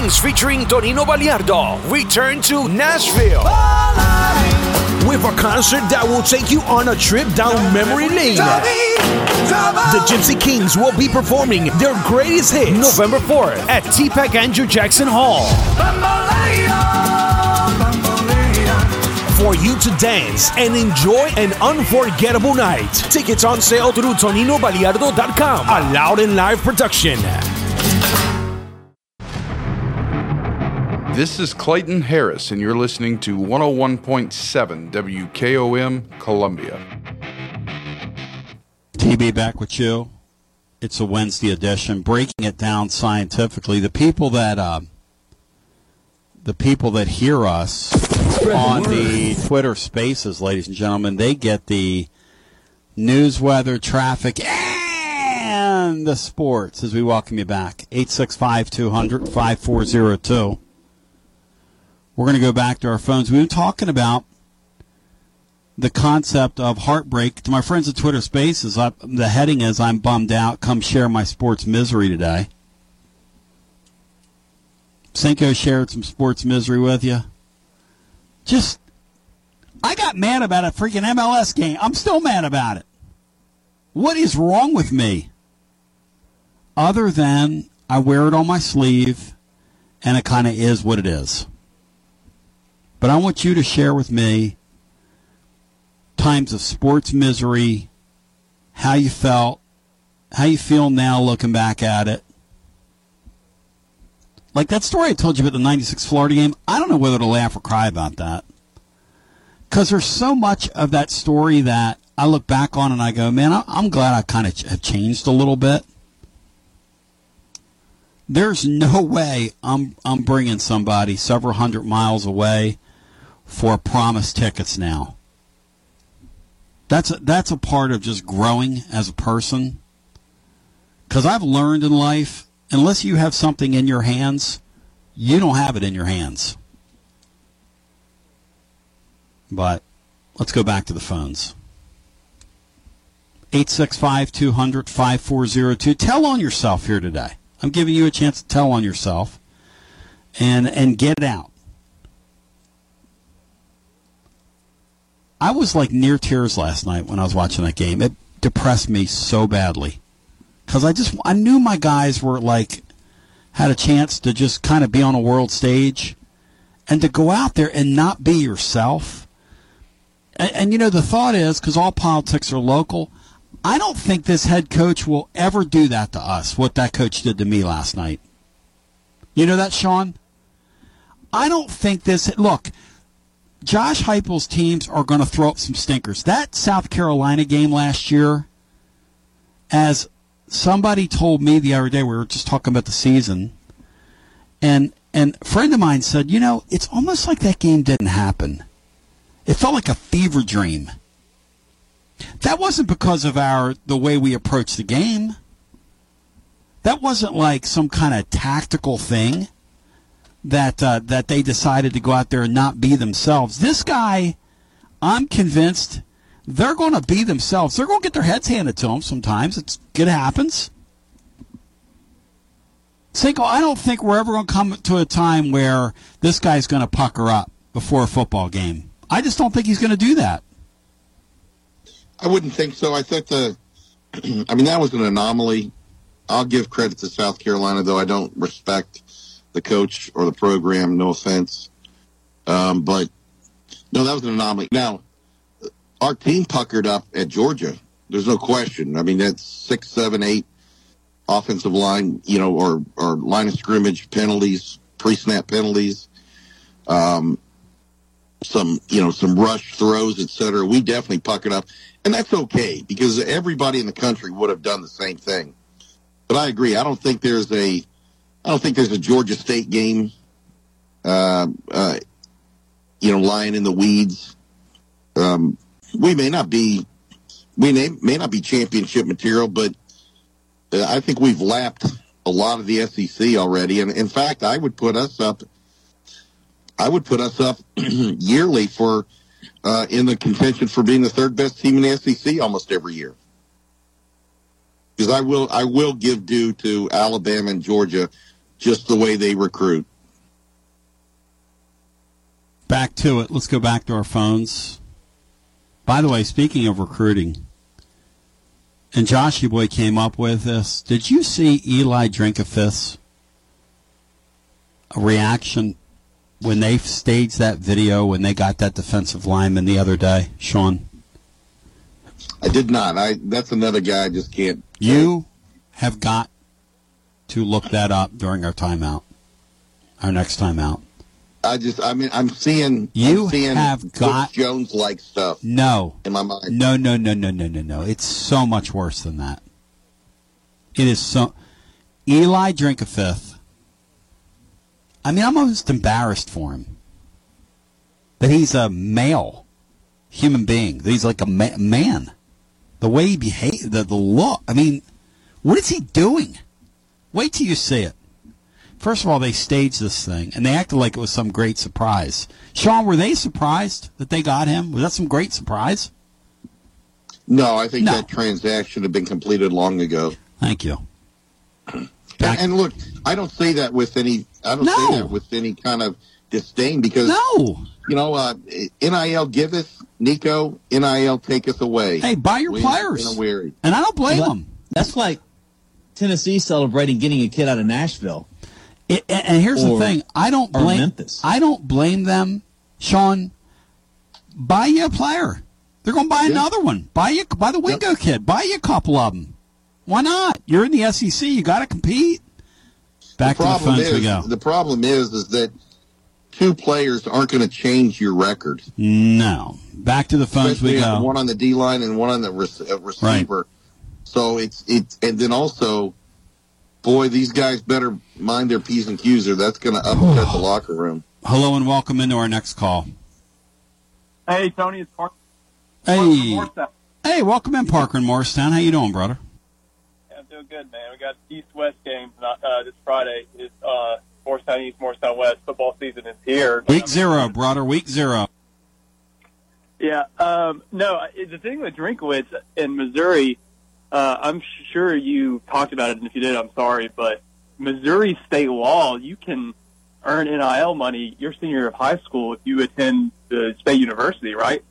Kings featuring Tonino Baliardo return to Nashville. With a concert that will take you on a trip down memory lane. The Gypsy Kings will be performing their greatest hits November 4th at TPAC Andrew Jackson Hall. For you to dance and enjoy an unforgettable night. Tickets on sale through ToninoBaliardo.com. A loud and live production. This is Clayton Harris, and you're listening to 101.7 WKOM Columbia. TB back with you. It's a Wednesday edition, breaking it down scientifically. The people that uh, the people that hear us on the Twitter Spaces, ladies and gentlemen, they get the news, weather, traffic, and the sports as we welcome you back. 865 200 5402. We're going to go back to our phones. We've been talking about the concept of heartbreak. To my friends at Twitter Spaces, I, the heading is I'm bummed out. Come share my sports misery today. Cinco shared some sports misery with you. Just, I got mad about a freaking MLS game. I'm still mad about it. What is wrong with me? Other than I wear it on my sleeve and it kind of is what it is. But I want you to share with me times of sports misery, how you felt, how you feel now looking back at it. Like that story I told you about the 96 Florida game, I don't know whether to laugh or cry about that. Because there's so much of that story that I look back on and I go, man, I'm glad I kind of have changed a little bit. There's no way I'm I'm bringing somebody several hundred miles away for promise tickets now. That's a, that's a part of just growing as a person. Because I've learned in life, unless you have something in your hands, you don't have it in your hands. But let's go back to the phones. 865 200 5402. Tell on yourself here today. I'm giving you a chance to tell on yourself and and get it out. I was like near tears last night when I was watching that game. It depressed me so badly because I just I knew my guys were like had a chance to just kind of be on a world stage and to go out there and not be yourself. And, and you know the thought is because all politics are local. I don't think this head coach will ever do that to us. What that coach did to me last night. You know that, Sean? I don't think this. Look, Josh Heupel's teams are going to throw up some stinkers. That South Carolina game last year, as somebody told me the other day, we were just talking about the season, and and a friend of mine said, you know, it's almost like that game didn't happen. It felt like a fever dream. That wasn't because of our the way we approached the game. That wasn't like some kind of tactical thing that uh, that they decided to go out there and not be themselves. This guy, I'm convinced they're going to be themselves. They're going to get their heads handed to them sometimes. It's it happens. Cinco, I don't think we're ever going to come to a time where this guy's going to pucker up before a football game. I just don't think he's going to do that. I wouldn't think so. I think the, I mean, that was an anomaly. I'll give credit to South Carolina, though I don't respect the coach or the program. No offense, um, but no, that was an anomaly. Now, our team puckered up at Georgia. There's no question. I mean, that's six, seven, eight offensive line, you know, or or line of scrimmage penalties, pre-snap penalties, um, some you know some rush throws, et cetera. We definitely puckered up, and that's okay because everybody in the country would have done the same thing. But I agree. I don't think there's a I don't think there's a Georgia State game, uh, uh, you know, lying in the weeds. Um, we may not be, we may, may not be championship material, but uh, I think we've lapped a lot of the SEC already. And in fact, I would put us up, I would put us up yearly for, uh, in the contention for being the third best team in the SEC almost every year. Because I will, I will give due to Alabama and Georgia just the way they recruit. Back to it. Let's go back to our phones. By the way, speaking of recruiting, and Joshy Boy came up with this. Did you see Eli Drinkafith's reaction when they staged that video when they got that defensive lineman the other day, Sean? I did not. I that's another guy I just can't. You have got to look that up during our timeout, our next timeout. I just, I mean, I'm seeing you I'm seeing have got Jones like stuff. No, in my mind. No, no, no, no, no, no, no. It's so much worse than that. It is so. Eli drink a fifth. I mean, I'm almost embarrassed for him that he's a male human being. That he's like a ma- man. The way he behaves, the, the look. I mean, What is he doing? Wait till you see it. First of all, they staged this thing and they acted like it was some great surprise. Sean, were they surprised that they got him? Was that some great surprise? No, I think No. that transaction had been completed long ago. Thank you. And, and look, I don't say that with any. I don't No. say that with any kind of disdain because no, you know, uh, nil giveth, Nico. Nil taketh away. Hey, buy your Win players. in a weary. And I don't blame them. That's like Tennessee celebrating getting a kid out of Nashville. It, and and here's Or- the thing: I don't blame. Memphis. I don't blame them, Sean. Buy you a player. They're going to buy another one. Buy you, buy the Wingo kid. Buy you a couple of them. Why not? You're in the SEC. You got to compete. Back to the problem phones is, we go. The problem is, is that two players aren't going to change your record. No. Back to the phones Especially we go. One on the D line and one on the rec- uh, receiver. So it's it's and then also, boy, these guys better mind their p's and q's, or that's going to upset the locker room. Hello and welcome into our next call. Hey, Tony, it's Park. Hey, Morristown. hey, welcome in Parker and Morristown. How you doing, brother? Yeah, I'm doing good, man. We got East-West games uh, this Friday. It's uh, Morristown East, Morristown West. Football season is here. Week zero, brother. Week zero. Yeah. Um, no, the thing with Drinkowitz in Missouri, uh, I'm sure you talked about it, and if you did, I'm sorry, but Missouri state law, you can earn NIL money your senior year of high school if you attend the state university, right?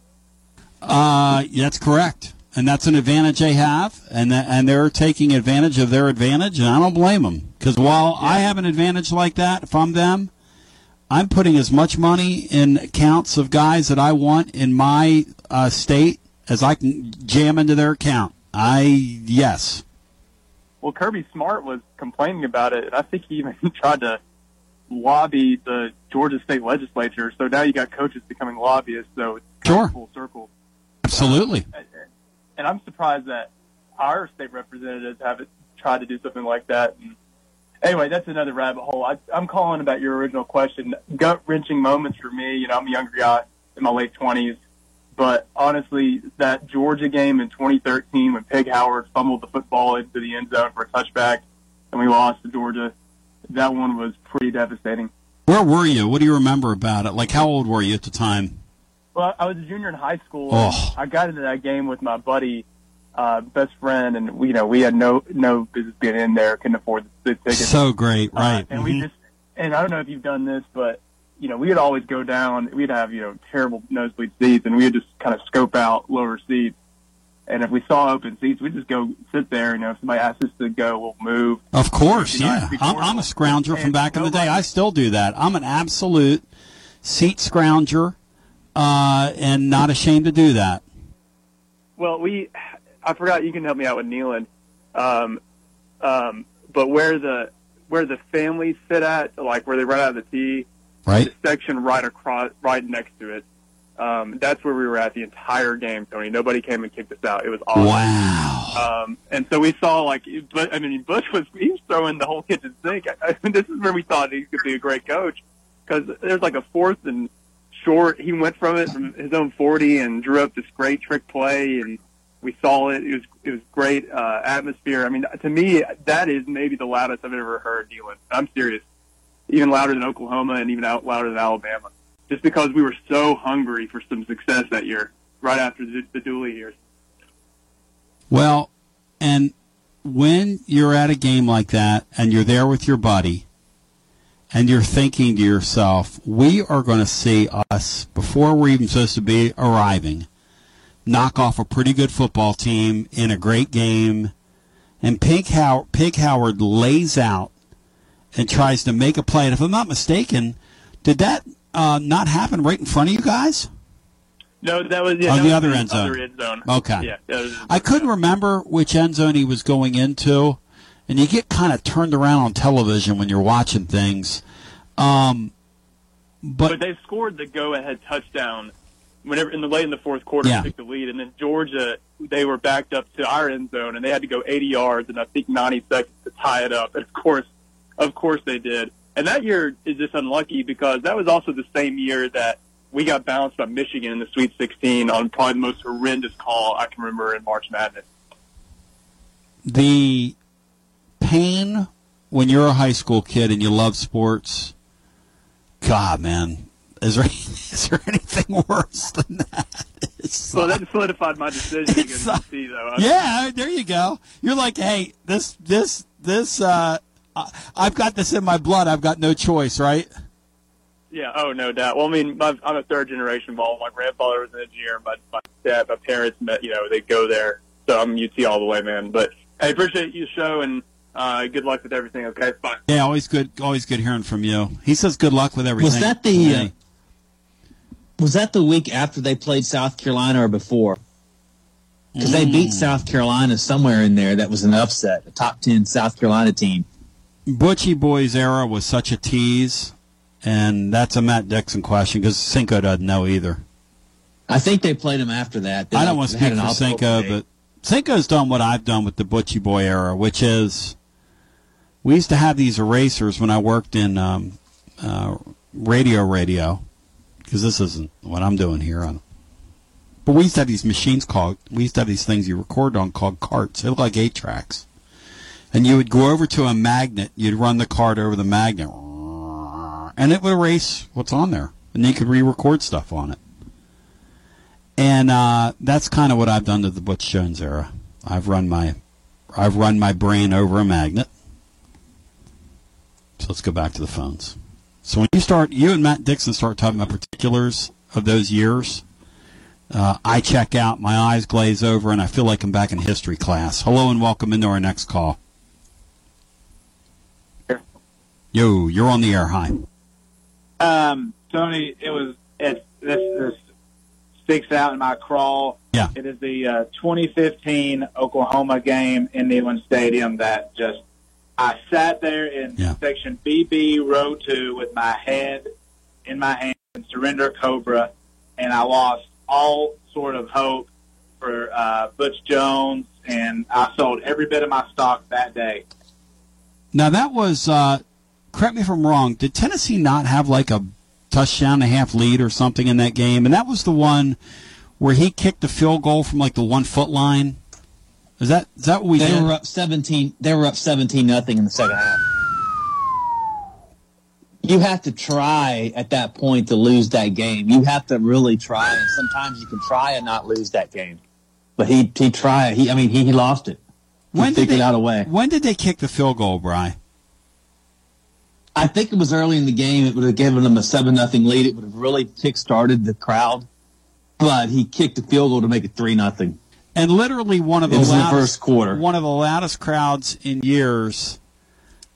Uh, that's correct, and that's an advantage they have, and that, and they're taking advantage of their advantage, and I don't blame them because while I have an advantage like that, from them, I'm putting as much money in accounts of guys that I want in my uh, state as I can jam into their account. I yes, Well, Kirby Smart was complaining about it, and I think he even tried to lobby the Georgia state legislature. So now you got coaches becoming lobbyists. So it's Sure. full circle. absolutely. Uh, and I'm surprised that our state representatives haven't tried to do something like that. And anyway, that's another rabbit hole. I, I'm calling about your original question. Gut wrenching moments for me. You know, I'm a younger guy in my late 20s. But honestly, that Georgia game in 2013 when Pig Howard fumbled the football into the end zone for a touchback and we lost to Georgia, that one was pretty devastating. Where were you? What do you remember about it? Like, how old were you at the time? Well, I was a junior in high school. Oh. I got into that game with my buddy, uh, best friend, and we, you know, we had no no business being in there. Couldn't afford the tickets. So great, right? and we Mhm. just, and I don't know if you've done this, but you know, we'd always go down. We'd have you know terrible nosebleed seats, and we'd just kind of scope out lower seats. And if we saw open seats, we'd just go sit there. You know, if somebody asked us to go, we'll move. Of course, You know, yeah. I'm, I'm a scrounger from back in the day. I still do that. I'm an absolute seat scrounger, uh, and not ashamed to do that. Well, we, I forgot. You can help me out with Neyland. Um, um, but where the where the families sit at, like where they run out of the tee, Right. section right across, right next to it. Um, that's where we were at the entire game, Tony. Nobody came and kicked us out. It was awesome. Wow. Um, and so we saw like, but I mean, Butch was he was throwing the whole kitchen sink. I, I mean, this is where we thought he could be a great coach because there's like a fourth and short. He went from it from his own 40 and drew up this great trick play, and we saw it. It was it was great uh, atmosphere. I mean, to me, that is maybe the loudest I've ever heard Neyland. I'm serious, even louder than Oklahoma and even out louder than Alabama, just because we were so hungry for some success that year, right after the, the Dooley years. Well, and when you're at a game like that and you're there with your buddy and you're thinking to yourself, we are going to see us, before we're even supposed to be arriving, knock off a pretty good football team in a great game. And Pig, How- Pig Howard lays out and tries to make a play. And if I'm not mistaken, did that uh, not happen right in front of you guys? No, that was yeah, On that the was other end zone. Other end zone. Okay. Yeah. was- I couldn't remember which end zone he was going into, and you get kind of turned around on television when you're watching things. Um, but, they scored the go-ahead touchdown whenever in the late in the fourth quarter Yeah. to take the lead, and then Georgia they were backed up to our end zone, and they had to go 80 yards and I think 90 seconds to tie it up. And of course, of course they did. And that year is just unlucky because that was also the same year that we got bounced by Michigan in the Sweet 16 on probably the most horrendous call I can remember in March Madness. the pain when you're a high school kid and you love sports. God, man, is there is there anything worse than that? It's Well, that solidified my decision against though. Yeah, there you go. You're like, hey, this this this uh, I've got this in my blood. I've got no choice, right? Yeah, oh, no doubt. Well, I mean, my, I'm a third generation ball. My grandfather was an engineer. My, my dad, my parents met, you know, they go there. So I'm UT all the way, man. But I appreciate you show and uh, good luck with everything, okay? Bye. Yeah, always good. Always good hearing from you. He says good luck with everything. Was that the Yeah. uh, was that the week after they played South Carolina or before? Because they Mm. beat South Carolina somewhere in there. That was an upset, a top ten South Carolina team. Butchie Boys era was such a tease, and that's a Matt Dixon question because Cinco doesn't know either. I think they played him after that. I don't want to speak for Cinco, day. but Cinco's done what I've done with the Butchie Boy era, which is we used to have these erasers when I worked in um, uh, radio radio because this isn't what I'm doing here. On, but we used to have these machines called we used to have these things you record on called carts. They look like eight tracks, and you would go over to a magnet. You'd run the card over the magnet, and it would erase what's on there, and you could re-record stuff on it. And uh, that's kind of what I've done to the Butch Jones era. I've run my, I've run my brain over a magnet. So let's go back to the phones. So when you start, you and Matt Dixon start talking about particulars of those years, uh, I check out, my eyes glaze over, and I feel like I'm back in history class. Hello and welcome into our next call. Yo, you're on the air. Hi. Um, Tony, it was it this this sticks out in my crawl. Yeah. It is the uh, 2015 Oklahoma game in Neyland Stadium that just I sat there in section BB row two with my head in my hand and surrender Cobra, and I lost all sort of hope for uh, Butch Jones, and I sold every bit of my stock that day. Now that was, uh, correct me if I'm wrong. Did Tennessee not have like a touchdown and a half lead or something in that game? And that was the one where he kicked a field goal from like the one foot line. Is that is that what we they did? were up seventeen. They were up seventeen nothing in the second half. You have to try at that point to lose that game. You have to really try, and sometimes you can try and not lose that game. But he he tried. He I mean he, he lost it. He When did they- out a way. When did they kick the field goal, Bry? I think it was early in the game. It would have given them a seven nothing lead. It would have really kick started the crowd. But he kicked a field goal to make it three nothing. And literally one of the was the loudest first quarter. one of the loudest crowds in years.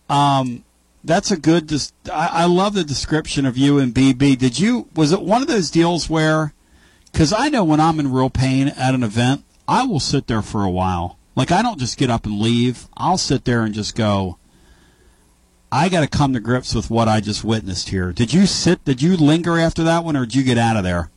Um, that's a good. Dis- I, I love the description of you and BB. Did you? Was it one of those deals where? Because I know when I'm in real pain at an event, I will sit there for a while. Like I don't just get up and leave. I'll sit there and just go. I got to come to grips with what I just witnessed here. Did you sit? Did you linger after that one, or did you get out of there?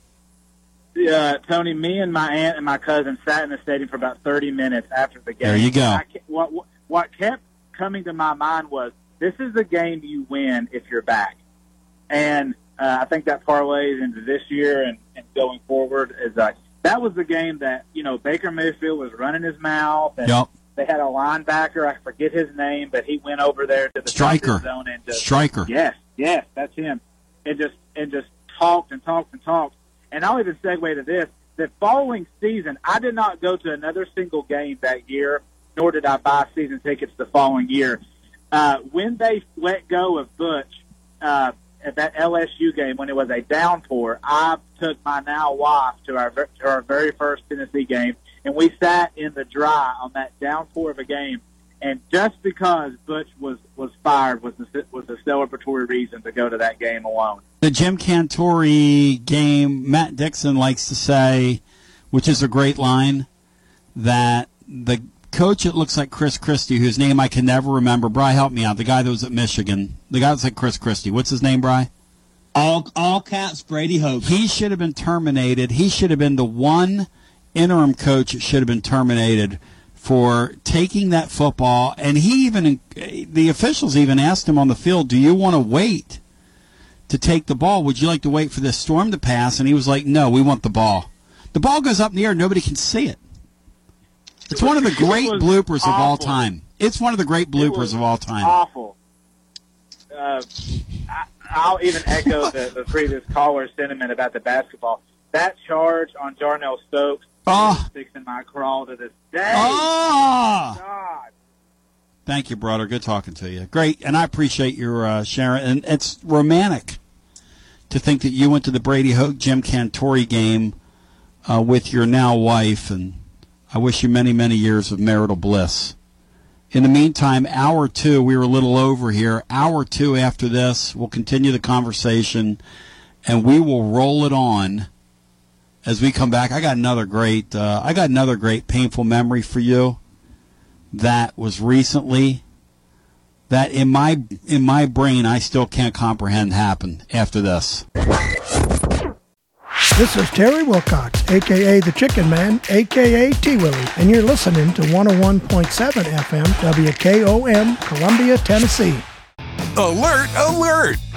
Yeah, Tony, me and my aunt and my cousin sat in the stadium for about 30 minutes after the game. There you go. What, what- what kept coming to my mind was this is the game you win if you're back. And uh, I think that parlays into this year and, and going forward is like that was the game that, you know, Baker Mayfield was running his mouth and Yep. They had a linebacker, I forget his name, but he went over there to the Striker. zone and just Striker. Yes, yes, that's him. And just and just talked and talked and talked. And I'll even segue to this. The following season, I did not go to another single game that year, nor did I buy season tickets the following year. Uh, when they let go of Butch uh, at that LSU game, when it was a downpour, I took my now wife to our to our very first Tennessee game, and we sat in the dry on that downpour of a game. And just because Butch was was fired was the, was a celebratory reason to go to that game alone. the Jim Cantore game, Matt Dixon likes to say, which is a great line, that the coach, it looks like Chris Christie, whose name I can never remember. Bry, help me out. The guy that was at Michigan. The guy that's like Chris Christie. What's his name, Bry? All all caps Brady Hoke. He should have been terminated. He should have been the one interim coach should have been terminated for taking that football. And he even, the officials even asked him on the field, do you want to wait to take the ball? Would you like to wait for this storm to pass? And he was like, no, we want the ball. The ball goes up in the air. Nobody can see it. It's one of the great bloopers of all time. it's one of the great bloopers of all time. Awful. Uh, I, I'll even echo the, the previous caller's sentiment about the basketball. That charge on Jarnell Stokes oh. sticks in my crawl to this day. Oh. God. Thank you, brother. Good talking to you. Great, and I appreciate your uh, sharing. And it's romantic to think that you went to the Brady Hoke Jim Cantore game uh, with your now wife, and I wish you many, many years of marital bliss. In the meantime, hour two, we were a little over here. Hour two after this, we'll continue the conversation, and we will roll it on as we come back. I got another great, uh, I got another great painful memory for you that was recently that in my in my brain I still can't comprehend happened after this. This is Terry Wilcox, aka the Chicken Man, aka T Willie, and you're listening to 101.7 FM WKOM, Columbia, Tennessee. Alert, alert!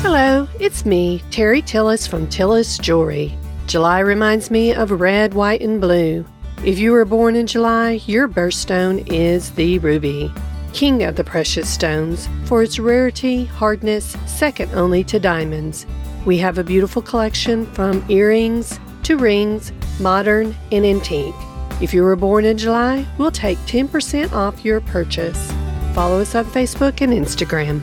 Hello, it's me, Terry Tillis from Tillis Jewelry. July reminds me of red, white, and blue. If you were born in July, your birthstone is the ruby, king of the precious stones, for its rarity, hardness, second only to diamonds. We have a beautiful collection from earrings to rings, modern and antique. If you were born in July, we'll take 10% off your purchase. Follow us on Facebook and Instagram.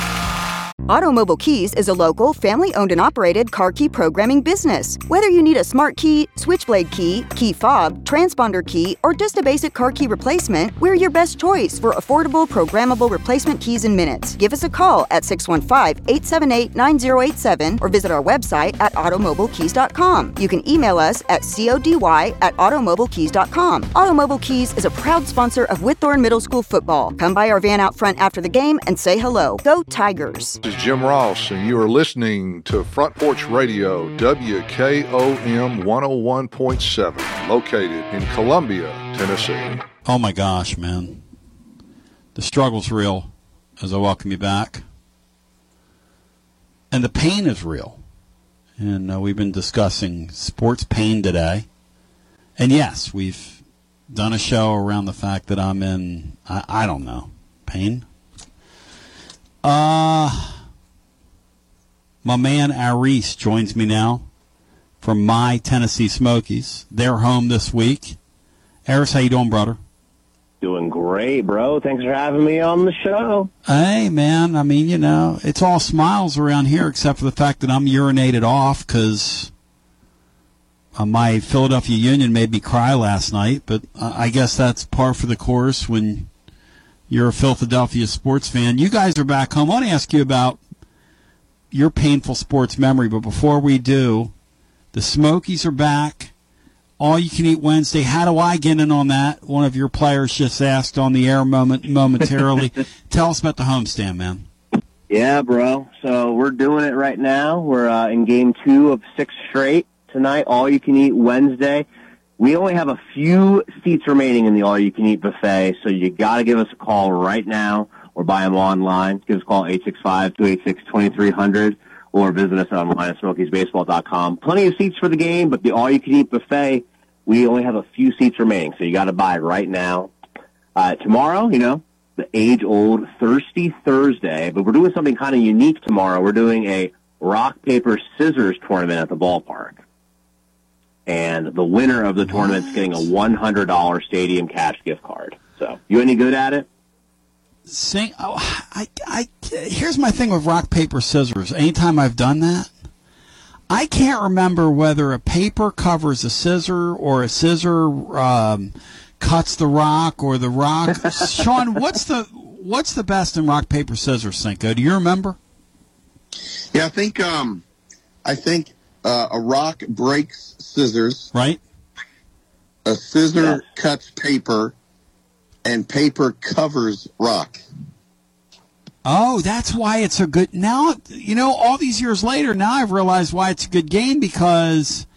Automobile Keys is a local, family owned and operated car key programming business. Whether you need a smart key, switchblade key, key fob, transponder key, or just a basic car key replacement, we're your best choice for affordable, programmable replacement keys in minutes. Give us a call at 615 878 9087 or visit our website at automobilekeys.com. You can email us at CODY at automobilekeys.com. Automobile Keys is a proud sponsor of Whitthorne Middle School football. Come by our van out front after the game and say hello. Go Tigers! Is Jim Ross, and you are listening to Front Porch Radio, WKOM 101.7, located in Columbia, Tennessee. Oh my gosh, man. The struggle's real as I welcome you back. And the pain is real. And uh, we've been discussing sports pain today. And yes, we've done a show around the fact that I'm in, I, I don't know, pain. Uh, my man Aris joins me now from my Tennessee Smokies. They're home this week. Aris, how you doing, brother? Doing great, bro. Thanks for having me on the show. Hey, man. I mean, you know, it's all smiles around here except for the fact that I'm urinated off because uh, my Philadelphia Union made me cry last night. But uh, I guess that's par for the course when you're a Philadelphia sports fan. You guys are back home. I want to ask you about your painful sports memory. But before we do, the Smokies are back. All you can eat Wednesday. How do I get in on that? One of your players just asked on the air moment momentarily. Tell us about the homestand, man. Yeah, bro. So we're doing it right now. We're uh, in game two of six straight tonight. All you can eat Wednesday. We only have a few seats remaining in the all you can eat buffet, so you got to give us a call right now or buy them online. Give us a call 865-286-2300 or visit us online at smokiesbaseball.com. Plenty of seats for the game, but the all you can eat buffet, we only have a few seats remaining, so you got to buy right now. Uh, tomorrow, you know, the age old Thirsty Thursday, but we're doing something kind of unique tomorrow. We're doing a rock, paper, scissors tournament at the ballpark. And the winner of the tournament is getting a $100 stadium cash gift card. So, you any good at it? Sing. Oh, I, I. Here's my thing with rock paper scissors. Anytime I've done that, I can't remember whether a paper covers a scissor or a scissor um, cuts the rock or the rock. Sean, what's the what's the best in rock paper scissors, Cinco? Do you remember? Yeah, I think um, I think uh, a rock breaks scissors. Right. A scissor cuts paper, and paper covers rock. Oh, that's why it's a good. Now, you know, all these years later, now I've realized why it's a good game because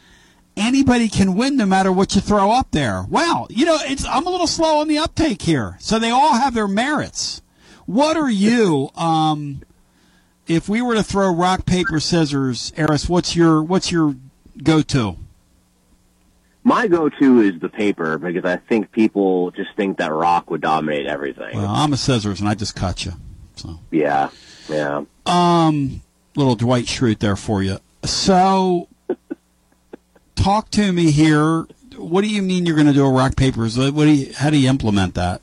anybody can win no matter what you throw up there. Wow, you know, it's I'm a little slow on the uptake here, so they all have their merits. What are you? Um, if we were to throw rock paper scissors, Eris, what's your what's your go to? My go-to is the paper because I think people just think that rock would dominate everything. Well, I'm a scissors, and I just cut you. So Yeah, yeah. Um, little Dwight Schrute there for you. So, talk to me here. What do you mean you're going to do a rock papers? What do you? How do you implement that?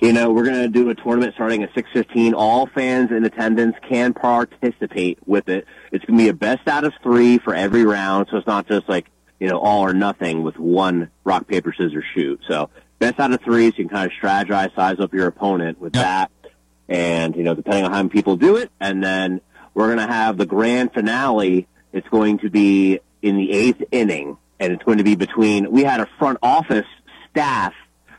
You know, we're going to do a tournament starting at 6:15. All fans in attendance can participate with it. It's going to be a best out of three for every round, so it's not just like you know all or nothing with one rock paper scissors shoot. So best out of three, so you can kind of strategize, size up your opponent with that, and you know depending on how many people do it, and then we're going to have the grand finale. It's going to be in the eighth inning, and it's going to be between. We had a front office staff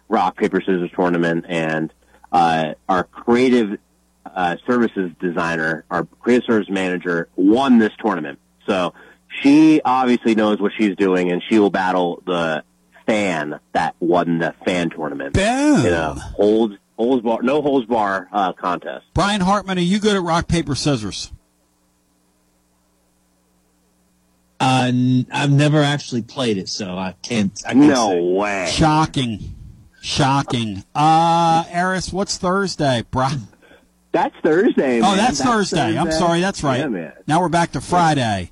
rock paper scissors tournament, and uh, our creative uh, services designer, our creative service manager, won this tournament. So she obviously knows what she's doing, and she will battle the fan that won the fan tournament. Boom. In a holds holds bar, no holds bar uh, contest. Brian Hartman, are you good at rock paper scissors? Uh, n- I've never actually played it, so I can't. I can't No say. way. Shocking, shocking. Uh, Eris, what's Thursday, bruh? That's Thursday. Oh, man. that's, Thursday. I'm sorry, that's right. Yeah, man. Now we're back to Friday.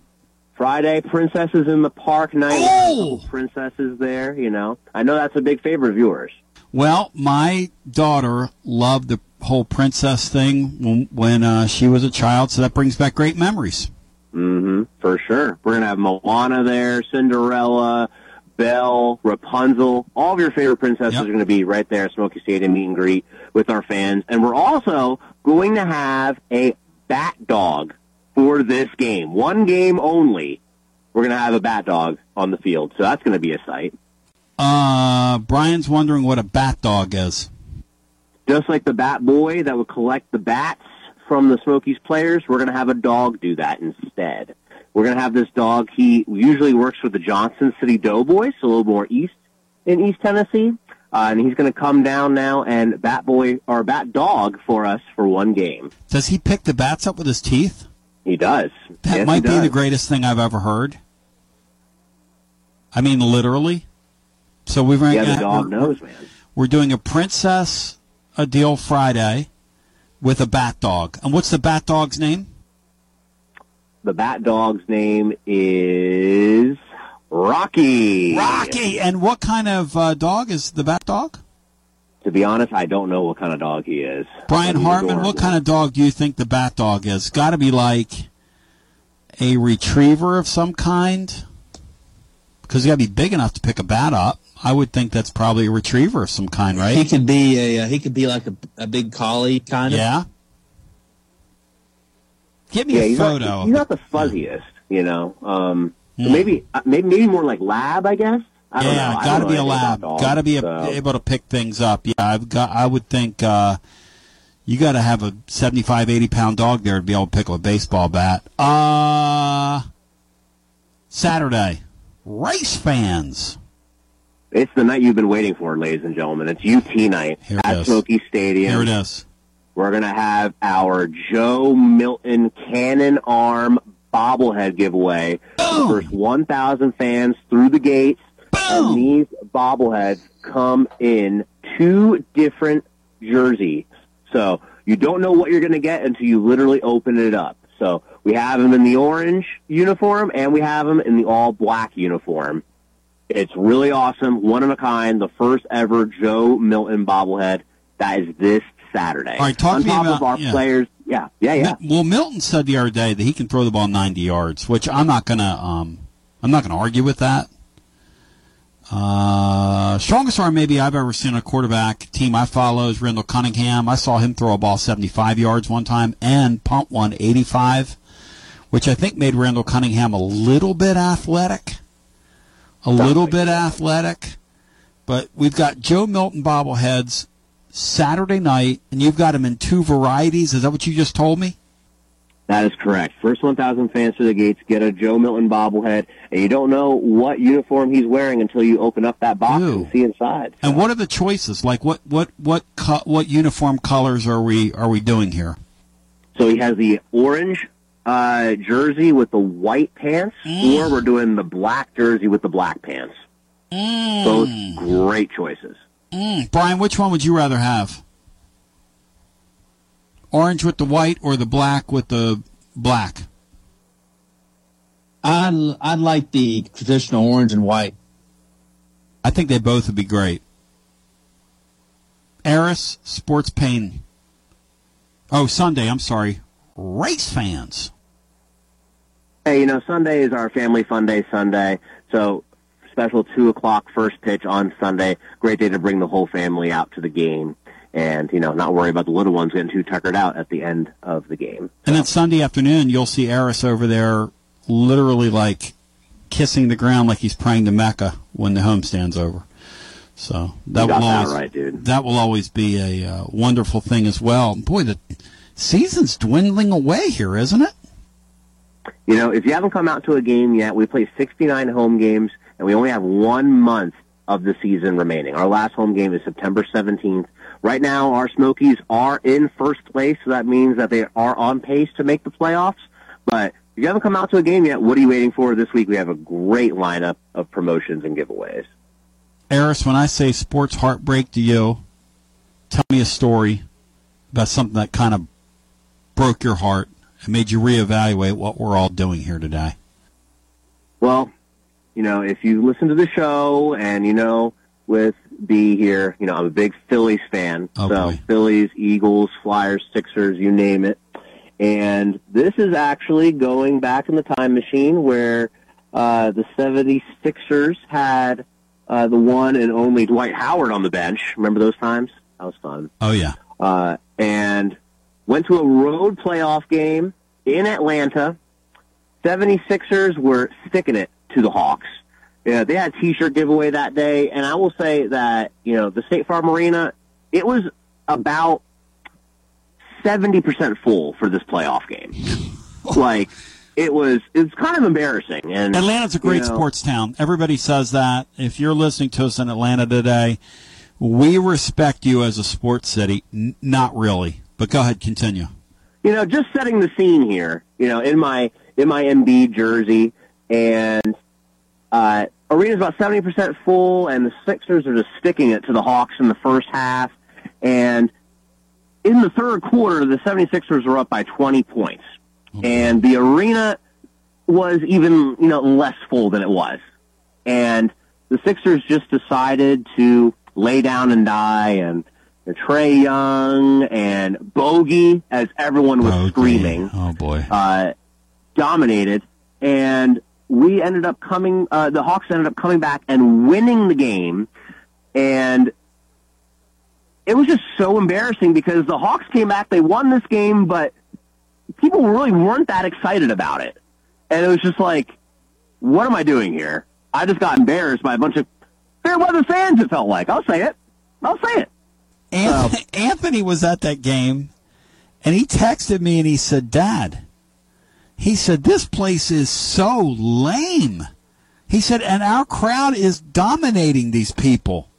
Friday, princesses in the park night. Oh! Princesses there. You know, I know that's a big favorite of yours. Well, my daughter loved the whole princess thing when, when uh, she was a child, so that brings back great memories. Mm-hmm, for sure. We're gonna have Moana there, Cinderella, Belle, Rapunzel. All of your favorite princesses are gonna be right there at Smoky Stadium meet and greet with our fans. And we're also going to have a bat dog for this game. One game only. We're gonna have a bat dog on the field, so that's gonna be a sight. Uh, Brian's wondering what a bat dog is. Just like the bat boy that would collect the bats from the Smokies players, we're going to have a dog do that instead. We're going to have this dog. He usually works for the Johnson City Doughboys, so a little more east in East Tennessee. Uh, and he's going to come down now and bat boy or bat dog for us for one game. Does he pick the bats up with his teeth? He does. That Yes, might he be the greatest thing I've ever heard. I mean, literally. So we've Yeah, the dog we're, knows, man. we're doing a princess a deal Friday with a bat dog. And what's the bat dog's name? The bat dog's name is Rocky. Rocky. And what kind of uh, dog is the bat dog? To be honest, I don't know what kind of dog he is. Brian He's Hartman, what kind of dog do you think the bat dog is? Got to be like a retriever of some kind, because you got to be big enough to pick a bat up. I would think that's probably a retriever of some kind, right? He could be a uh, he could be like a, a big collie kind of. Yeah. Give me yeah, a he's photo. Not, he's not the fuzziest, you know. Um, so maybe, uh, maybe, maybe more like lab, I guess. I don't yeah, know. Got to don't be a know anything lab. dogs, Got to be a, so- able to pick things up. Yeah, I've got. I would think uh, you got to have a 75, 80 pound dog there to be able to pick up a baseball bat. Uh Saturday, race fans. It's the night you've been waiting for, ladies and gentlemen. It's UT night Here it at is. Smoky Stadium. Here it is. We're going to have our Joe Milton Cannon Arm bobblehead giveaway. The first 1,000 fans through the gates. And these bobbleheads come in two different jerseys. So you don't know what you're going to get until you literally open it up. So we have them in the orange uniform and we have them in the all black uniform. It's really awesome, one of a kind, the first ever Joe Milton bobblehead. That is this Saturday. All right, talk On to me about- of our yeah. players. Yeah, yeah, yeah. Well, Milton said the other day that he can throw the ball 90 yards, which I'm not gonna. Um, I'm not gonna argue with that. Uh, strongest arm maybe I've ever seen a quarterback team I follow is Randall Cunningham. I saw him throw a ball 75 yards one time and pump one 85, which I think made Randall Cunningham a little bit athletic, a little bit athletic. But we've got Joe Milton bobbleheads Saturday night, and you've got them in two varieties. Is that what you just told me? That is correct. First 1,000 fans to the gates get a Joe Milton bobblehead, and you don't know what uniform he's wearing until you open up that box and see inside. And what are the choices? Like what what what co- what uniform colors are we are we doing here? So he has the orange uh, jersey with the white pants, Mm. or we're doing the black jersey with the black pants. Both great choices. Mm. Brian, which one would you rather have? Orange with the white or the black with the black? I'd I'd like the traditional orange and white. I think they both would be great. Eris Sports Pain. Oh, Sunday. I'm sorry. Race fans. Hey, you know, Sunday is our family fun day Sunday. So special two o'clock first pitch on Sunday. Great day to bring the whole family out to the game and, you know, not worry about the little ones getting too tuckered out at the end of the game. And then Sunday afternoon, you'll see Eris over there, literally like kissing the ground like he's praying to Mecca when the homestand's over. So that will that always right, dude. that will always be a uh, wonderful thing as well. Boy, the season's dwindling away here, isn't it? You know, if you haven't come out to a game yet, we play 69 home games, and we only have one month of the season remaining. Our last home game is September 17th. Right now, our Smokies are in first place, so that means that they are on pace to make the playoffs. But if you haven't come out to a game yet, what are you waiting for? This week we have a great lineup of promotions and giveaways. Eris, when I say sports heartbreak to you, tell me a story about something that kind of broke your heart and made you reevaluate what we're all doing here today. Well, you know, if you listen to the show and you know with B here. You know, I'm a big Phillies fan. Oh, so boy. Phillies, Eagles, Flyers, Sixers, you name it. And this is actually going back in the time machine where uh, the 76ers had uh, the one and only Dwight Howard on the bench. Remember those times? That was fun. Oh yeah. Uh, and went to a road playoff game in Atlanta. 76ers were sticking it to the Hawks. Yeah, they had a t-shirt giveaway that day, and I will say that, you know, the State Farm Arena, it was about 70% full for this playoff game. like, it was, it's kind of embarrassing. And Atlanta's a great you know, sports town. Everybody says that. If you're listening to us in Atlanta today, we respect you as a sports city. N- not really, but go ahead, continue. you know, just setting the scene here, you know, in my in my Embiid jersey, and uh, arena's about seventy percent full, and the Sixers are just sticking it to the Hawks in the first half, and in the third quarter, the 76ers were up by twenty points, and the arena was even you know less full than it was, and the Sixers just decided to lay down and die, and Trae Young and Bogi, as everyone was screaming, Oh boy. uh, dominated, and we ended up coming. Uh, the Hawks ended up coming back and winning the game, and it was just so embarrassing because the Hawks came back, they won this game, but people really weren't that excited about it, and it was just like, what am I doing here? I just got embarrassed by a bunch of fair weather fans. It felt like I'll say it. I'll say it. Anthony, Anthony was at that game, and he texted me and he said, "Dad," he said, "this place is so lame." He said, "and our crowd is dominating these people."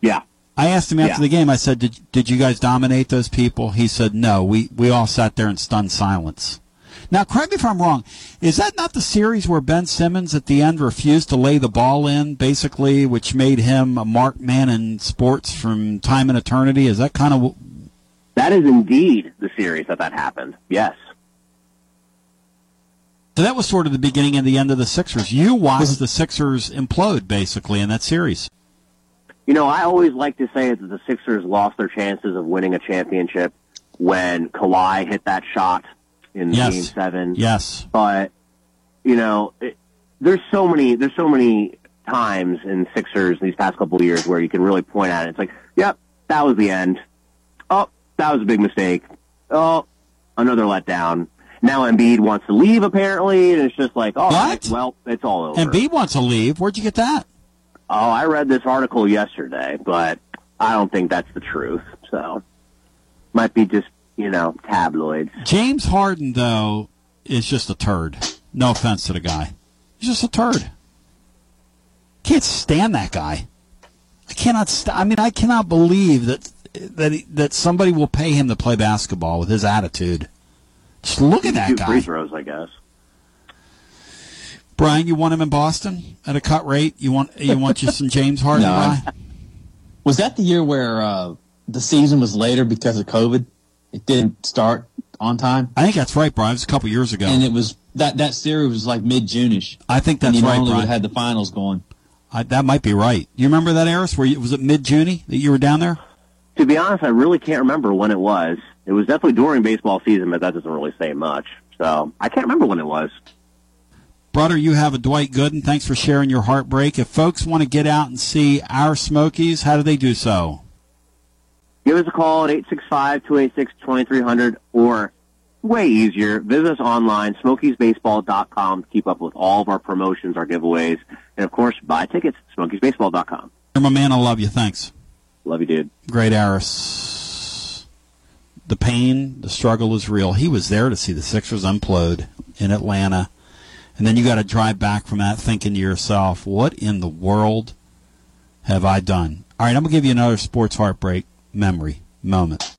Yeah. I asked him after Yeah. the game. I said, "Did did you guys dominate those people?" He said, "No. We we all sat there in stunned silence." Now, correct me if I'm wrong. Is that not the series where Ben Simmons at the end refused to lay the ball in, basically, which made him a marked man in sports from time and eternity? Is that kind of That is indeed the series that that happened. Yes. So that was sort of the beginning and the end of the Sixers. You watched the Sixers implode basically in that series. You know, I always like to say that the Sixers lost their chances of winning a championship when Kawhi hit that shot in Yes. Game Seven. Yes. But you know, it, there's so many there's so many times in Sixers these past couple of years where you can really point at it. It's like, yep, that was the end. Oh, that was a big mistake. Oh, another letdown. Now Embiid wants to leave apparently, and it's just like, right, What? well, it's all over. B wants to leave. Where'd you get that? Oh, I read this article yesterday, but I don't think that's the truth. So, might be just you know tabloids. James Harden though is just a turd. No offense to the guy. He's just a turd. Can't stand that guy. I cannot. St- I mean, I cannot believe that that he, that somebody will pay him to play basketball with his attitude. Just look at that Shoot free throws, I guess. Brian, you want him in Boston at a cut rate? You want you want you some James Harden No. Was that the year where uh, the season was later because of COVID? It didn't start on time, I think that's right, Brian. It was a couple years ago. and it was that that series was like mid June-ish. I think and that's you right, normally would Brian. have had the finals going. I, that might be right. You remember that, Eris? Where you, was it mid June that you were down there? To be honest, I really can't remember when it was. It was definitely during baseball season, but that doesn't really say much. So I can't remember when it was. Brother, you have a Dwight Gooden. Thanks for sharing your heartbreak. If folks want to get out and see our Smokies, how do they do so? Give us a call at 865-286-2300 or way easier, visit us online, smokiesbaseball.com to keep up with all of our promotions, our giveaways, and of course, buy tickets, smokiesbaseball.com. You're my man. I love you. Thanks. Love you, dude. Great Aris. The pain, the struggle is real. He was there to see the Sixers implode in Atlanta. And then you got to drive back from that thinking to yourself, what in the world have I done? All right, I'm going to give you another sports heartbreak memory moment.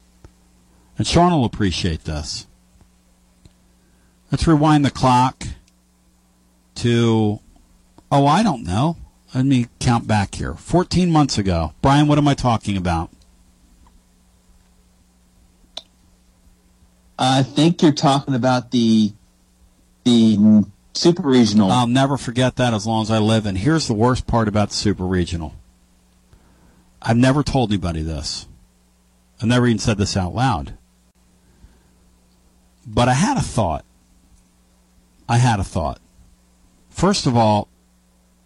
And Sean will appreciate this. Let's rewind the clock to, oh, I don't know. Let me count back here. 14 months ago. Brian, what am I talking about? I think you're talking about the the super regional. I'll never forget that as long as I live. And here's the worst part about the Super Regional. I've never told anybody this. I've never even said this out loud. But I had a thought. I had a thought. First of all,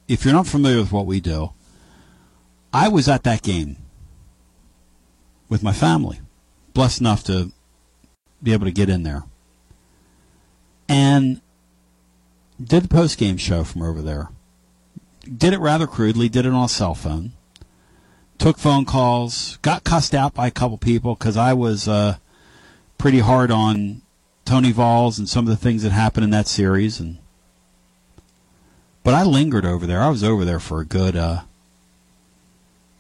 if you're not familiar with what we do, I was at that game with my family. Blessed enough to be able to get in there. And did the post game show from over there. Did it rather crudely, did it on a cell phone. Took phone calls, got cussed out by a couple people because I was uh, pretty hard on Tony Vols and some of the things that happened in that series. And But I lingered over there. I was over there for a good. Uh,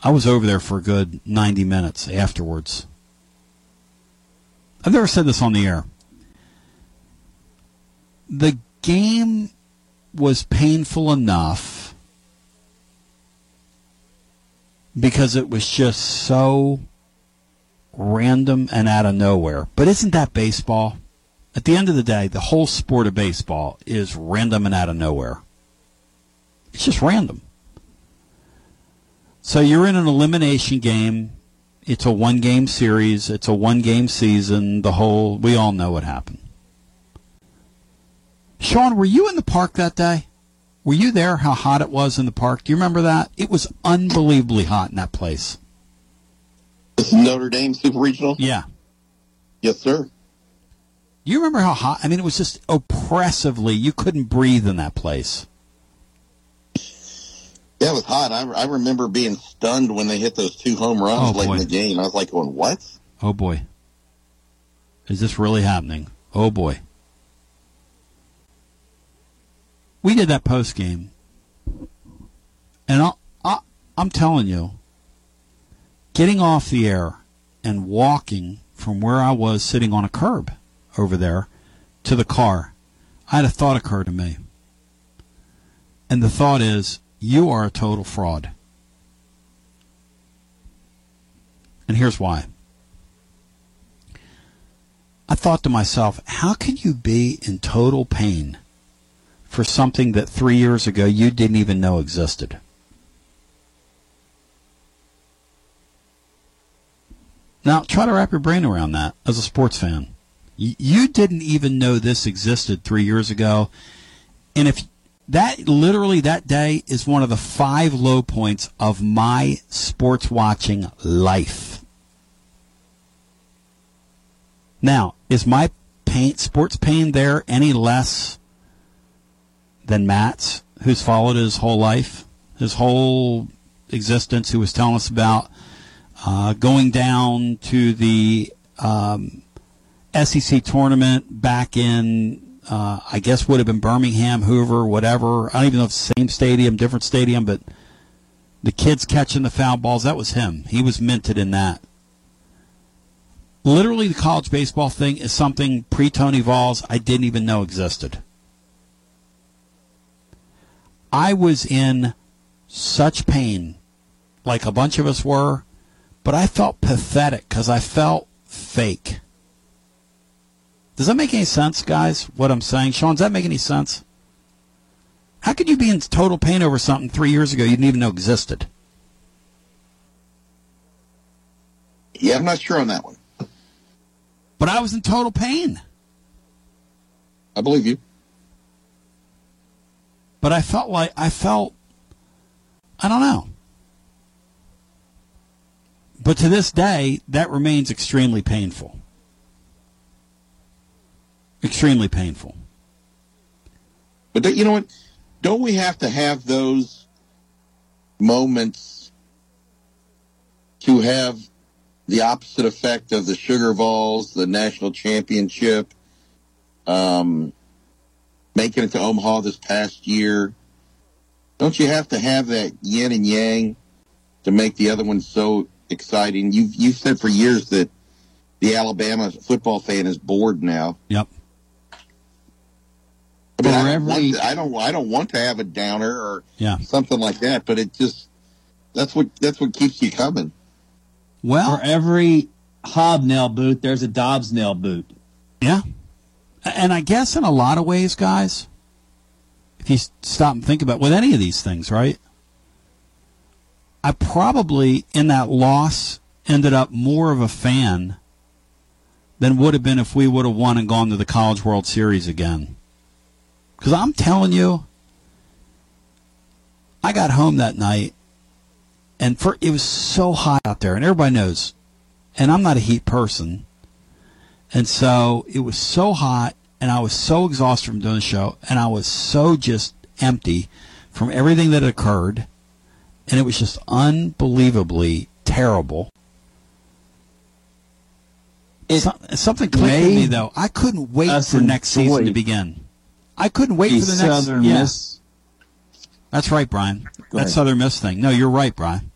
I was over there for a good 90 minutes afterwards. I've never said this on the air. The game was painful enough because it was just so random and out of nowhere. But isn't that baseball? At the end of the day, the whole sport of baseball is random and out of nowhere. It's just random. So you're in an elimination game. It's a one game series. It's a one game season. The whole, we all know what happened. Sean, were you in the park that day? Were you there? How hot it was in the park? Do you remember that? It was unbelievably hot in that place. This is Notre Dame Super Regional? Yeah. Yes, sir. Do you remember how hot? I mean, it was just oppressively, you couldn't breathe in that place. Yeah, it was hot. I, I remember being stunned when they hit those two home runs Oh, late boy. in the game. I was like, going, what? Oh boy. Is this really happening? Oh boy. We did that post game. And I'll, I, I'm telling you, getting off the air and walking from where I was sitting on a curb over there to the car, I had a thought occur to me. And the thought is, you are a total fraud. And here's why. I thought to myself, how can you be in total pain for something that three years ago you didn't even know existed? Now, try to wrap your brain around that as a sports fan. You didn't even know this existed three years ago. And if that literally that day is one of the five low points of my sports watching life. Now, is my sports pain there any less than Matt's, who's followed his whole life, his whole existence, who was telling us about uh, going down to the um, SEC tournament back in, uh, I guess would have been Birmingham, Hoover, whatever. I don't even know if it's the same stadium, different stadium, but the kids catching the foul balls, that was him. He was minted in that. Literally, the college baseball thing is something pre Tony Vols I didn't even know existed. I was in such pain, like a bunch of us were, but I felt pathetic because I felt fake. Does that make any sense, guys? What I'm saying, Sean? Does that make any sense? How could you be in total pain over something three years ago you didn't even know existed? Yeah, I'm not sure on that one. But I was in total pain. I believe you. But I felt like I felt I don't know. But to this day, that remains extremely painful. Extremely painful. But don't- you know what? Don't we have to have those moments to have the opposite effect of the Sugar Vols, the national championship, um, making it to Omaha this past year? Don't you have to have that yin and yang to make the other one so exciting? You've you've said for years that the Alabama football fan is bored now. Yep. I mean, I For don't, every- want to, I don't. I don't want to have a downer or Yeah. something like that. But it just that's what that's what keeps you coming. Well, For every hobnail boot, there's a Dobbs nail boot. Yeah. And I guess in a lot of ways, guys, if you stop and think about with any of these things, right? I probably in that loss ended up more of a fan than would have been if we would have won and gone to the College World Series again. Because I'm telling you, I got home that night, and for it was so hot out there, and everybody knows, and I'm not a heat person, and so it was so hot, and I was so exhausted from doing the show, and I was so just empty from everything that occurred, and it was just unbelievably terrible. So- something clicked with me though. I couldn't wait for next season to begin. I couldn't wait the for the next. Southern yeah. Miss. That's right, Brian. Go That ahead. Southern Miss thing. No, you're right, Brian.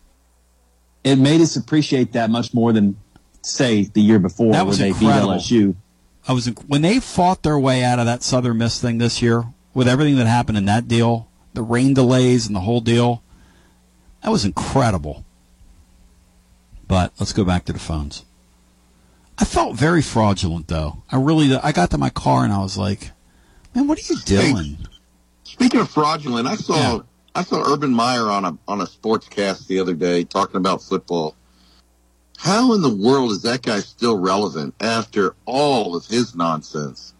It made us appreciate that much more than say the year before That was where they incredible. beat LSU. I was when they fought their way out of that Southern Miss thing this year with everything that happened in that deal, the rain delays and the whole deal. That was incredible. But let's go back to the phones. I felt very fraudulent though. I really I got to my car and I was like, "Man, what are you doing?" Speaking of fraudulent, I saw I saw Urban Meyer on a on a sportscast the other day talking about football. How in the world is that guy still relevant after all of his nonsense?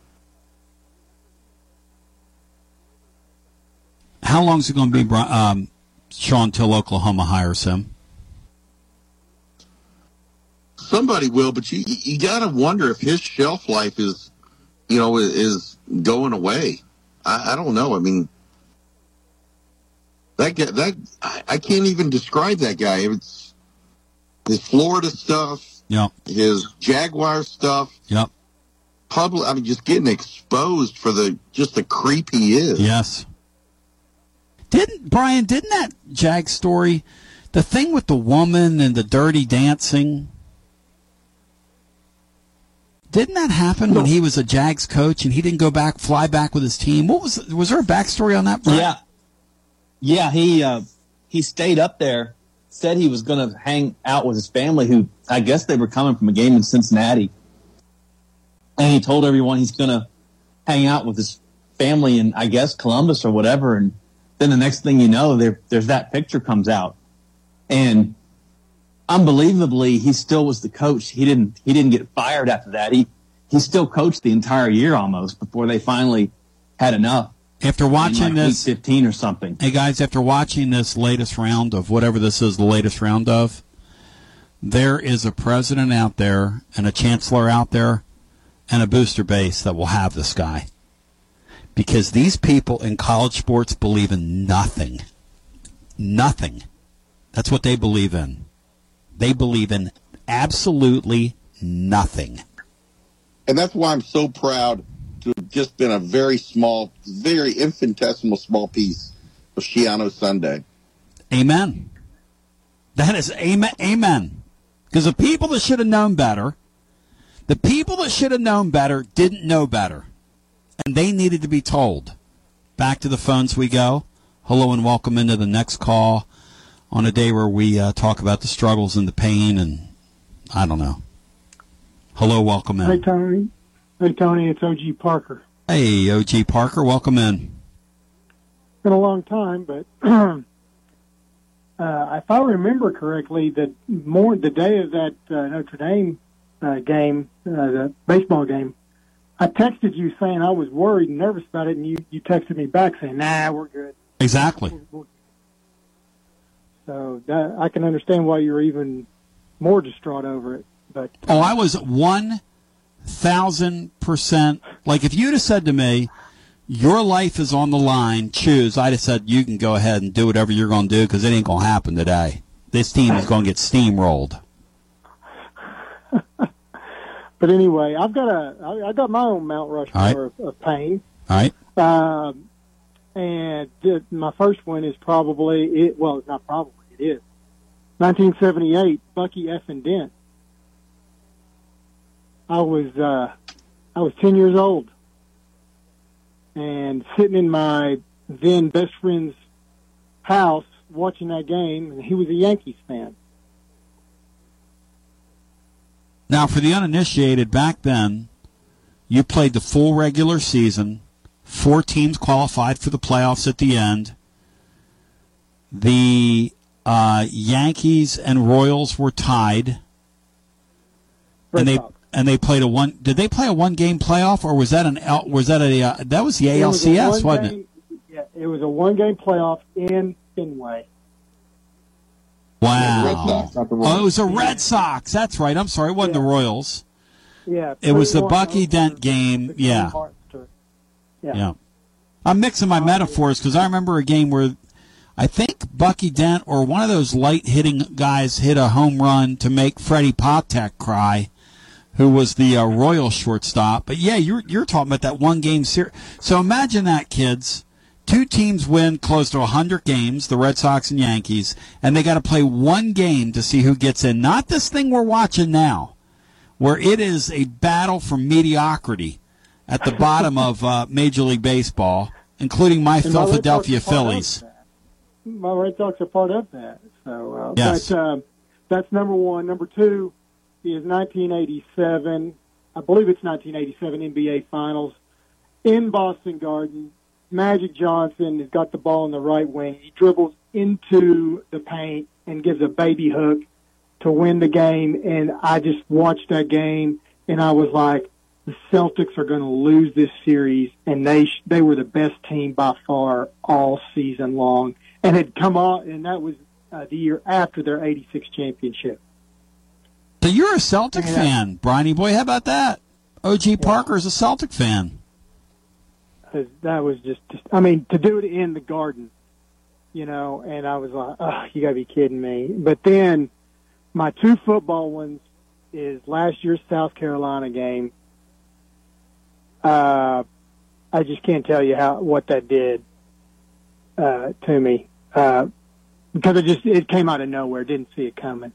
How long is it going to be, um, Sean, till Oklahoma hires him? Somebody will, but you you got to wonder if his shelf life is, you know, is going away. I, I don't know. I mean, that guy, that I, I can't even describe that guy. It's his Florida stuff, Yeah. his Jaguar stuff, Yep. public. I mean, just getting exposed for the just the creep he is. Yes. Didn't Brian? Didn't that Jag story, the thing with the woman and the dirty dancing? Didn't that happen when he was a Jags coach and he didn't go back, fly back with his team? What was was there a backstory on that? Brian? Yeah. Yeah, he uh, he stayed up there, said he was going to hang out with his family, who I guess they were coming from a game in Cincinnati. And he told everyone he's going to hang out with his family in, I guess, Columbus or whatever. And then the next thing you know, there, there's that picture comes out. And unbelievably, he still was the coach. He didn't, he didn't get fired after that. He, he still coached the entire year almost before they finally had enough. After watching in like this, 15 or something. Hey guys, after watching this latest round of whatever this is, the latest round of, there is a president out there and a chancellor out there and a booster base that will have this guy. Because these people in college sports believe in nothing. Nothing. That's what they believe in. They believe in absolutely nothing. and that's why I'm so proud to have just been a very small, very infinitesimal small piece of Schiano Sunday. Amen. That is amen. Amen. Because the people that should have known better, the people that should have known better didn't know better. And they needed to be told. Back to the phones we go. Hello and welcome into the next call on a day where we uh, talk about the struggles and the pain and I don't know. Hello, welcome in. Hey. Tony. Hey Tony, it's OG Parker. Hey, OG Parker, welcome in. Been a long time, but uh, if I remember correctly, the more the day of that uh, Notre Dame uh, game, uh, the baseball game, I texted you saying I was worried and nervous about it, and you you texted me back saying, "Nah, we're good." Exactly. So that, I can understand why you're even more distraught over it. But Oh, I was one thousand percent. Like if you'd have said to me, "Your life is on the line, choose," I'd have said, "You can go ahead and do whatever you're going to do because it ain't going to happen today. This team is going to get steamrolled." but anyway, I've got a I, I got my own Mount Rushmore of, of pain. All right. Um, and th- my first one is probably it. Well, it's not probably it is 1978. Bucky F and Dent. I was uh, I was 10 years old, and sitting in my then best friend's house watching that game, and he was a Yankees fan. Now, for the uninitiated, back then, you played the full regular season. Four teams qualified for the playoffs at the end. The Uh, Yankees and Royals were tied, and they and they played a one. Did they play a one game playoff, or was that an L, was that a uh, that was the It was ALCS, one wasn't it? game- Yeah, it was a one game playoff in Fenway. Wow. not the Oh, it was the Red Sox. That's right. I'm sorry. It wasn't the Royals. Yeah. It was the Bucky Dent game. Yeah. Hartster. Yeah. Yeah. I'm mixing my metaphors because I remember a game where I think Bucky Dent or one of those light hitting guys hit a home run to make Freddie Patek cry, who was the uh, Royal shortstop. But yeah, you're you're talking about that one game series. So imagine that, kids. Two teams win close to 100 games, the Red Sox and Yankees, and they got to play one game to see who gets in. Not this thing we're watching now, where it is a battle for mediocrity at the bottom of uh, Major League Baseball, including my And Philadelphia Sox are part of Phillies. My Red Sox are part of that. So, uh, Yes. but um, that's number one. Number two is 1987. I believe it's 1987 NBA Finals in Boston Garden. Magic Johnson has got the ball in the right wing. He dribbles into the paint and gives a baby hook to win the game. And I just watched that game and I was like, the Celtics are going to lose this series, and they sh- they were the best team by far all season long, and had come on, and that was uh, the year after their '86 championship. So you're a Celtic Yeah. fan, Briney boy. How about that? OG Parker is a Celtic fan. that was just, just, I mean, to do it in the Garden, you know, and I was like, oh, you got to be kidding me. But then my two football ones is last year's South Carolina game. Uh, I just can't tell you how what that did uh, to me uh, because it just it came out of nowhere. Didn't see it coming.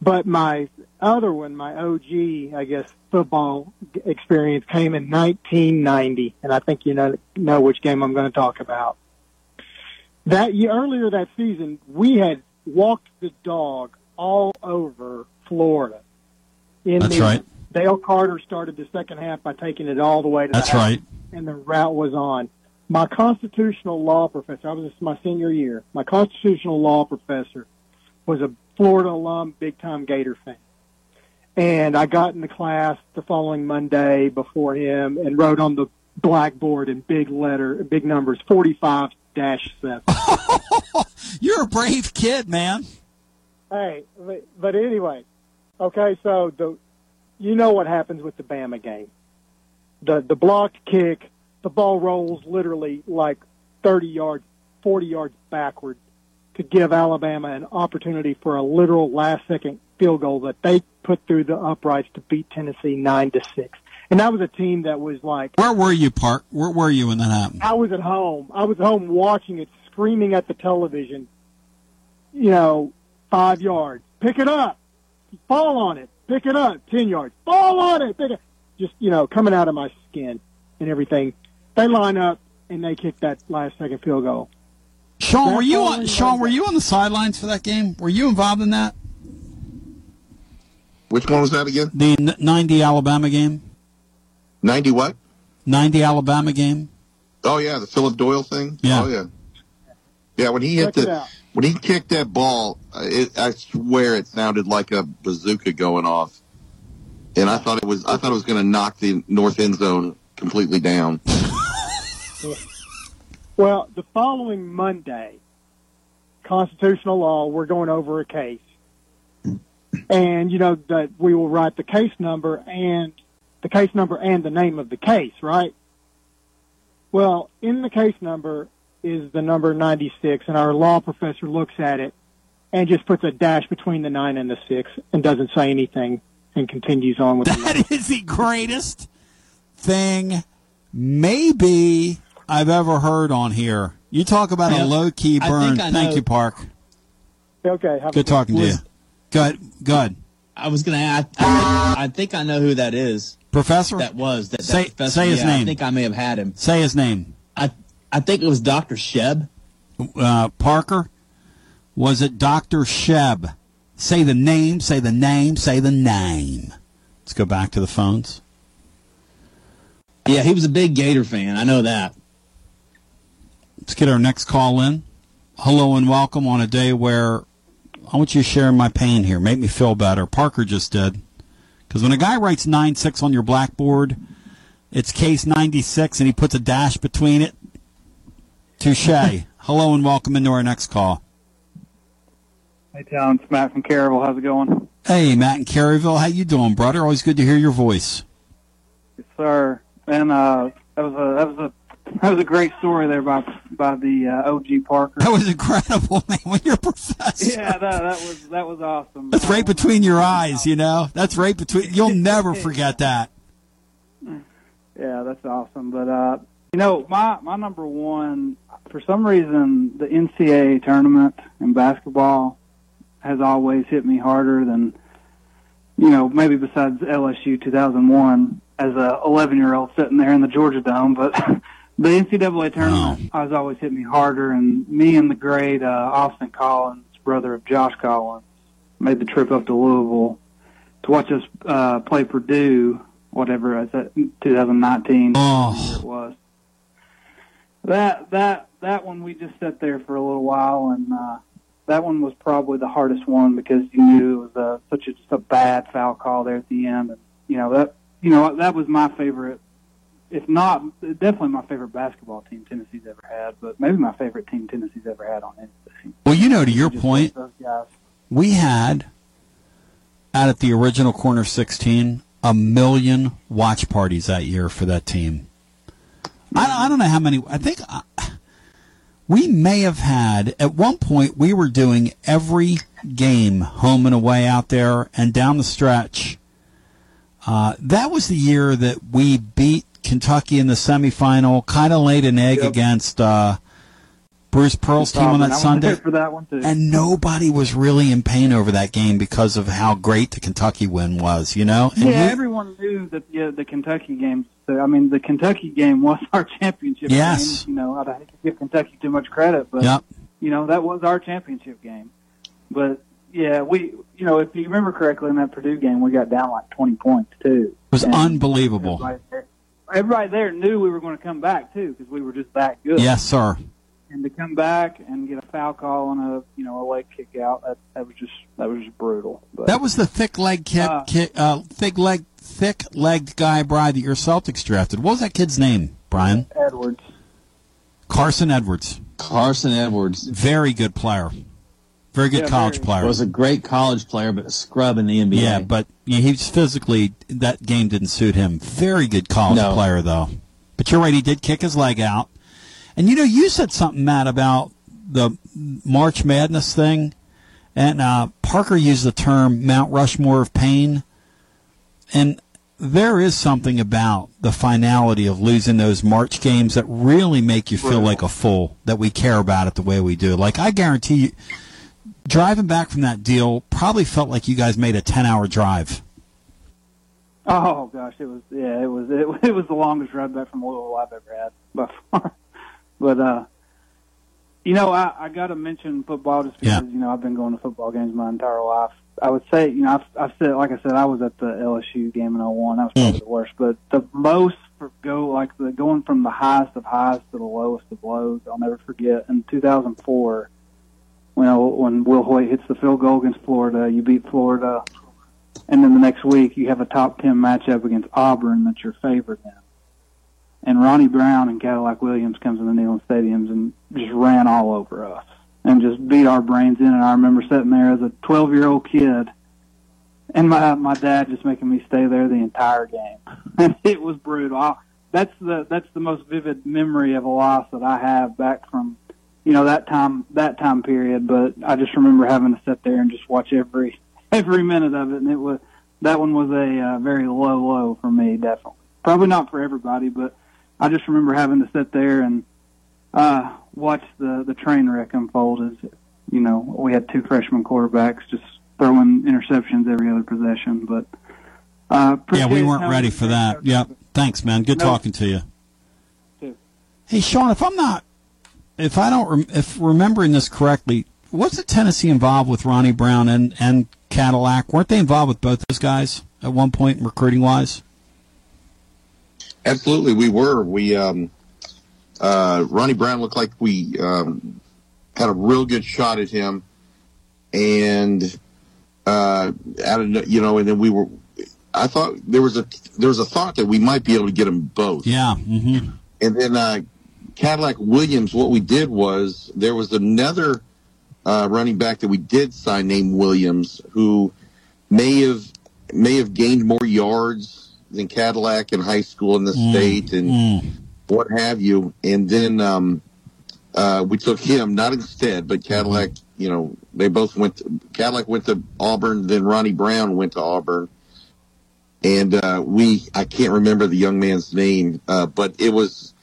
But my other one, my OG, I guess, football experience came in 1990, and I think you know know which game I'm going to talk about. That year, earlier that season, we had walked the dog all over Florida. In That's the, right. Dale Carter started the second half by taking it all the way to That's right. and the route was on. My constitutional law professor, I was this my senior year. My constitutional law professor was a Florida alum, big time Gator fan. And I got in the class the following Monday before him and wrote on the blackboard in big letter, big numbers, 45 dash 7. You're a brave kid, man. Hey, but, but anyway, okay, so the you know what happens with the Bama game. The the blocked kick, the ball rolls literally like 30 yards, 40 yards backward to give Alabama an opportunity for a literal last second field goal that they put through the uprights to beat Tennessee 9 to 6. And that was a team that was like Where were you, Park? Where were you when that happened? I was at home. I was at home watching it, screaming at the television. You know, five yards. Pick it up. Fall on it. Pick it up. Ten yards. Fall on it. Pick it. Just you know, coming out of my skin and everything. They line up and they kick that last second field goal. Sean, That were you on, Sean? Were you on the sidelines for that game? Were you involved in that? Which one was that again? The 90 Alabama game? 90 what? 90 Alabama game? Oh yeah, the Philip Doyle thing. Yeah. Oh yeah. Yeah, when he hit Check it the out. When he kicked that ball, uh, it, I swear it sounded like a bazooka going off, and I thought it was I thought it was going to knock the north end zone completely down. Well, the following Monday, constitutional law, we're going over a case. And, you know, that we will write the case number and the case number and the name of the case, right? Well, in the case number is the number 96 and our law professor looks at it and just puts a dash between the 9 and the 6 and doesn't say anything and continues on with the That is the greatest thing maybe I've ever heard on here. You talk about a low key burn. think I Thank know- you, Park. Okay. have a Good talking to you. Was- Good. Good. I was gonna. I, I, I think I know who that is. Professor? That was that. that Say- professor. say his Yeah, I think I may have had him. Say his name. I I think it was Doctor Sheb. Uh, Parker? Was it Dr. Sheb? Say the name, say the name, say the name. Let's go back to the phones. Yeah, he was a big Gator fan. I know that. Let's get our next call in. hello and welcome on a day where I want you to share my pain here. Make me feel better. Parker just did. Because when a guy writes 9 6 on your blackboard, it's case 96 and he puts a dash between it. Touche. hello and welcome into our next call. Hey, Tom. It's Matt from Caryville. How's it going? Hey, Matt in Caryville. How you doing, brother? Always good to hear your voice. Yes, sir. And uh, that was a that was a that was a great story there by by the uh, OG Parker. That was incredible, man. When you're a professor. Yeah, that, that was that was awesome. That's right between your eyes, you know. That's right between. You'll never forget that. Yeah, that's awesome. But uh, you know, my my number one for some reason the NCAA tournament in basketball has always hit me harder than you know maybe besides LSU 2001 as a 11 year old sitting there in the Georgia Dome, but. The NCAA tournament has always hit me harder, and me and the great uh, Austin Collins, brother of Josh Collins, made the trip up to Louisville to watch us uh, play Purdue, whatever I said, 2019 oh. it was. That that that one we just sat there for a little while, and uh, that one was probably the hardest one because you knew it was such a, just a bad foul call there at the end, and you know that you know that was my favorite if not definitely my favorite basketball team Tennessee's ever had, but maybe my favorite team Tennessee's ever had on anything. Well, you know, to your point, we had out at the original corner 16 a million watch parties that year for that team. I, I don't know how many. I think uh, we may have had at one point we were doing every game home and away out there and down the stretch. Uh, that was the year that we beat Kentucky in the semifinal. Kind of laid an egg yep. against uh, Bruce Pearl's team on that Sunday. That and nobody was really in pain over that game because of how great the Kentucky win was. You know? And yeah, we, everyone knew that yeah, the Kentucky game. I mean, the Kentucky game was our championship yes. game. You know, I hate to give Kentucky too much credit, but yep. you know that was our championship game. But yeah, we, you know, if you remember correctly in that Purdue game, we got down like 20 points too. It was and unbelievable. Everybody, everybody there knew we were going to come back too because we were just that good. Yes, sir. And to come back and get a foul call on a you know a leg kick out that that was just that was just brutal. But, that was the thick leg kick, uh, kick uh, thick leg thick legged guy, Brian, that your Celtics drafted. What was that kid's name, Brian? Edwards. Carson Edwards. Carson Edwards. Very good player. Very good Yeah, college very. player. Was a great college player, but a scrub in the NBA. Yeah, but yeah, he's physically that game didn't suit him. Very good college No. player though. But you're right, he did kick his leg out. And you know, you said something, Matt, about the March Madness thing, and uh, Parker used the term Mount Rushmore of pain, and there is something about the finality of losing those March games that really make you feel like a fool that we care about it the way we do. Like I guarantee you, driving back from that deal probably felt like you guys made a ten-hour drive. Oh gosh, it was yeah, it was it, it was the longest ride back from Louisville I've ever had by far. But uh, you know, I I got to mention football just because you know I've been going to football games my entire life. I would say you know I've, I've said like I said I was at the LSU game in '01. That was probably the worst, but the most for go like the going from the highest of highs to the lowest of lows. I'll never forget in 2004 when I, when Wilhoit hits the field goal against Florida. You beat Florida and then the next week you have a top 10 matchup against Auburn that you're favored in. And Ronnie Brown and Cadillac Williams comes in the Neyland Stadiums and just ran all over us and just beat our brains in. And I remember sitting there as a 12 year old kid and my, my dad just making me stay there the entire game. And it was brutal. I, that's the, that's the most vivid memory of a loss that I have back from, you know, that time, that time period. But I just remember having to sit there and just watch every, every minute of it, and it was that one was a uh, very low low for me, definitely. Probably not for everybody, but I just remember having to sit there and uh, watch the the train wreck unfold. As you know, we had two freshman quarterbacks just throwing interceptions every other possession, but. Uh, Yeah, we weren't ready for that. Yep. Thanks, man. Good No. talking to you. Too. Hey, Sean, if I'm not, if I don't, rem- if remembering this correctly, wasn't Tennessee involved with Ronnie Brown and and Cadillac? Weren't they involved with both those guys at one point, recruiting wise? Absolutely, we were. We um, uh, Ronnie Brown looked like we um, had a real good shot at him, and uh, out of you know, and then we were. I thought there was a there was a thought that we might be able to get them both. Yeah. Mm-hmm. And then uh, Cadillac Williams, what we did was there was another uh, running back that we did sign named Williams, who may have may have gained more yards than Cadillac in high school in the Mm, state and what have you. And then um, uh, we took him, not instead, but Cadillac. You know, they both went. To, Cadillac went to Auburn, then Ronnie Brown went to Auburn, and uh, we. I can't remember the young man's name, uh, but it was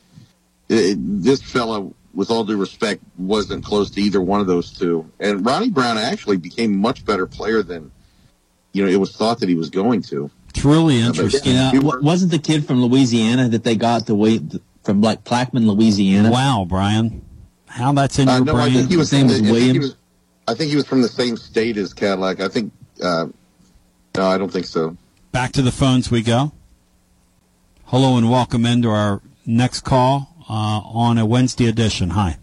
it, this fellow. With all due respect, wasn't close to either one of those two. And Ronnie Brown actually became a much better player than you know it was thought that he was going to. It's really interesting. Yeah, wa- wasn't the kid from Louisiana that they got the way from like Plaquemine, Louisiana? Wow, Brian, how that's in Uh, your no, brain? I think he was. His name from was the- I think he Williams? was- I think he was from the same state as Cadillac. I think. Uh, no, I don't think so. Back to the phones we go. Hello and welcome into our next call uh, on a Wednesday edition. Hi.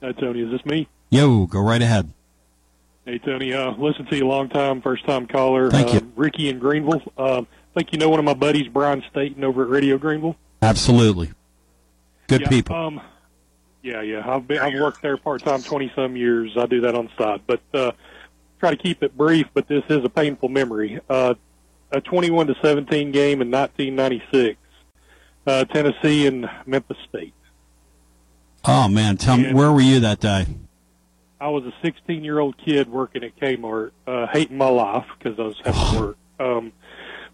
Hi, Tony. Is this me? Yo, go right ahead. Hey, Tony. Uh, listen to you a long time, first time caller. Thank you. Um, Ricky in Greenville. Um, I think you know one of my buddies, Brian Staten, over at Radio Greenville. Absolutely. Good Yeah, people. Um, yeah, yeah. I've been, I've worked there part time, twenty some years. I do that on the side, but uh, try to keep it brief. But this is a painful memory. Uh, a twenty-one to seventeen game in nineteen ninety-six, uh, Tennessee and Memphis State. oh man, tell me where were you that day? I was a 16 year old kid working at Kmart, uh, hating my life because I was having to work. Um,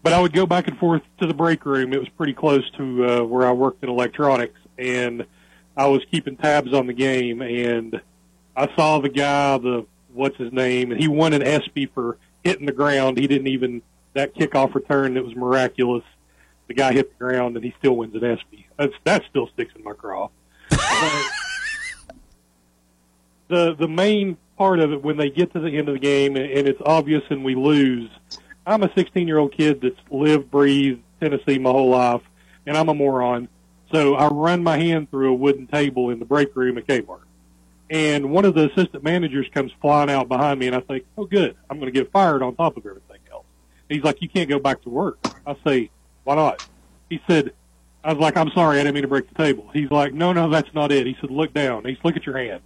but I would go back and forth to the break room. It was pretty close to uh, where I worked in electronics, and I was keeping tabs on the game. And I saw the guy, the what's his name, and he won an ESPY for hitting the ground. He didn't even that kickoff return that was miraculous. The guy hit the ground, and he still wins an ESPY. That's that still sticks in my craw. The the main part of it when they get to the end of the game and, and it's obvious and we lose. I'm a 16 year old kid that's lived, breathed Tennessee my whole life, and I'm a moron. So I run my hand through a wooden table in the break room at Kmart, and one of the assistant managers comes flying out behind me, and I think, oh good, I'm going to get fired on top of everything else. He's like, you can't go back to work. I say, why not? He said, I was like, I'm sorry, I didn't mean to break the table. He's like, no, no, that's not it. He said, look down. He's look at your hand.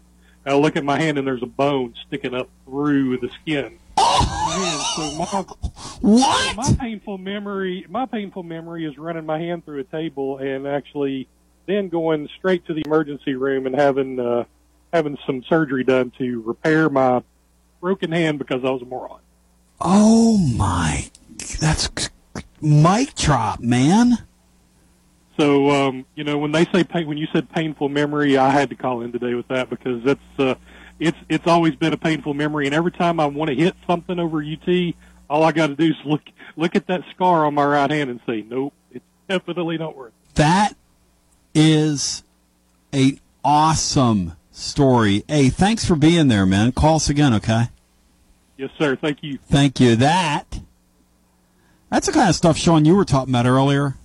I look at my hand and there's a bone sticking up through the skin. And so my, what? My painful memory, my painful memory is running my hand through a table and actually then going straight to the emergency room and having uh, having some surgery done to repair my broken hand because I was a moron. Oh my, that's mic drop, man. So um, you know when they say pain, when you said painful memory, I had to call in today with that because that's uh, it's it's always been a painful memory, and every time I want to hit something over UT, all I got to do is look look at that scar on my right hand and say, nope, it's definitely not worth. it. That is a awesome story. Hey, thanks for being there, man. Call us again, okay? Yes, sir. Thank you. Thank you. That that's the kind of stuff, Sean, you were talking about earlier.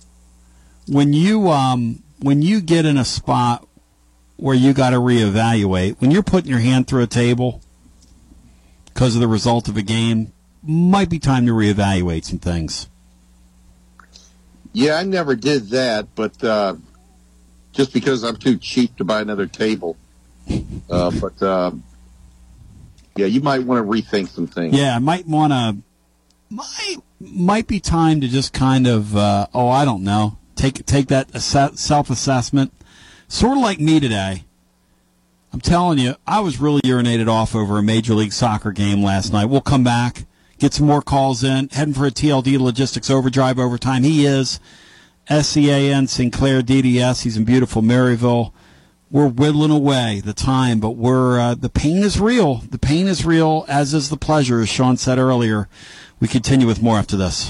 When you um when you get in a spot where you got to reevaluate, when you're putting your hand through a table because of the result of a game, might be time to reevaluate some things. Yeah, I never did that, but uh, just because I'm too cheap to buy another table. Uh, but uh, yeah, you might want to rethink some things. Yeah, I might want to might might be time to just kind of uh, oh I don't know take take that self assessment, sort of like me today. I'm telling you, I was really urinated off over a Major League Soccer game last night. We'll come back, get some more calls in, heading for a TLD Logistics Overdrive overtime. He is SCAN Sinclair DDS. He's in beautiful Maryville. We're whittling away the time, but we're uh, the pain is real. The pain is real, as is the pleasure, as Sean said earlier. We continue with more after this.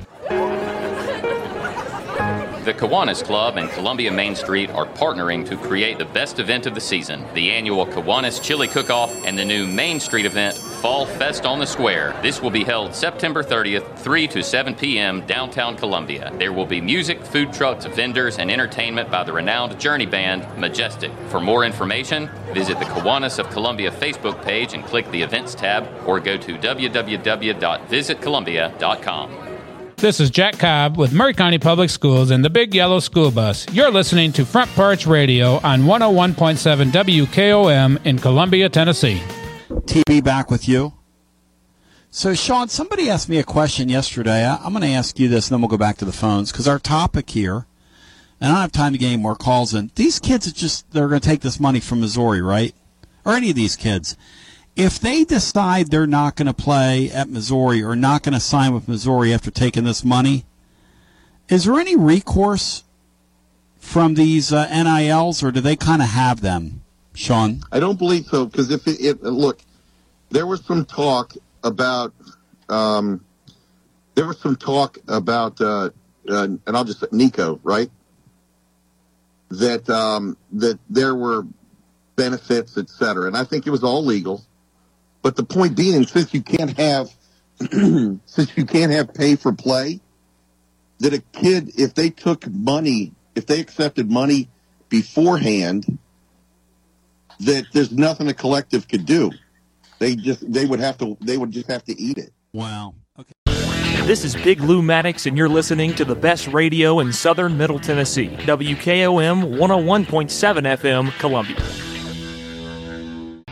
The Kiwanis Club and Columbia Main Street are partnering to create the best event of the season the annual Kiwanis Chili Cook Off and the new Main Street event, Fall Fest on the Square. This will be held September 30th, 3 to 7 p.m., downtown Columbia. There will be music, food trucks, vendors, and entertainment by the renowned Journey Band, Majestic. For more information, visit the Kiwanis of Columbia Facebook page and click the Events tab or go to www.visitcolumbia.com. This is Jack Cobb with Maury County Public Schools and the Big Yellow School Bus. You're listening to Front Porch Radio on 101.7 WKOM in Columbia, Tennessee. TB back with you. So, Sean, somebody asked me a question yesterday. I- I'm going to ask you this, and then we'll go back to the phones because our topic here, and I don't have time to get any more calls in. These kids are just, they're going to take this money from Missouri, right? Or any of these kids. If they decide they're not going to play at Missouri or not going to sign with Missouri after taking this money, Is there any recourse from these uh, NILs, or do they kind of have them, Sean? I don't believe so because if it, it look, there was some talk about um, there was some talk about uh, uh, and I'll just Nico, right? That um, that there were benefits, et cetera, and I think it was all legal. But the point being, since you can't have since you can't have pay for play, that a kid, if they took money, if they accepted money beforehand, that there's nothing a collective could do. They just they would have to they would just have to eat it. Wow. Okay. This is Big Lou Maddox, and you're listening to the best radio in southern Middle Tennessee. WKOM 101.7 FM, Columbia.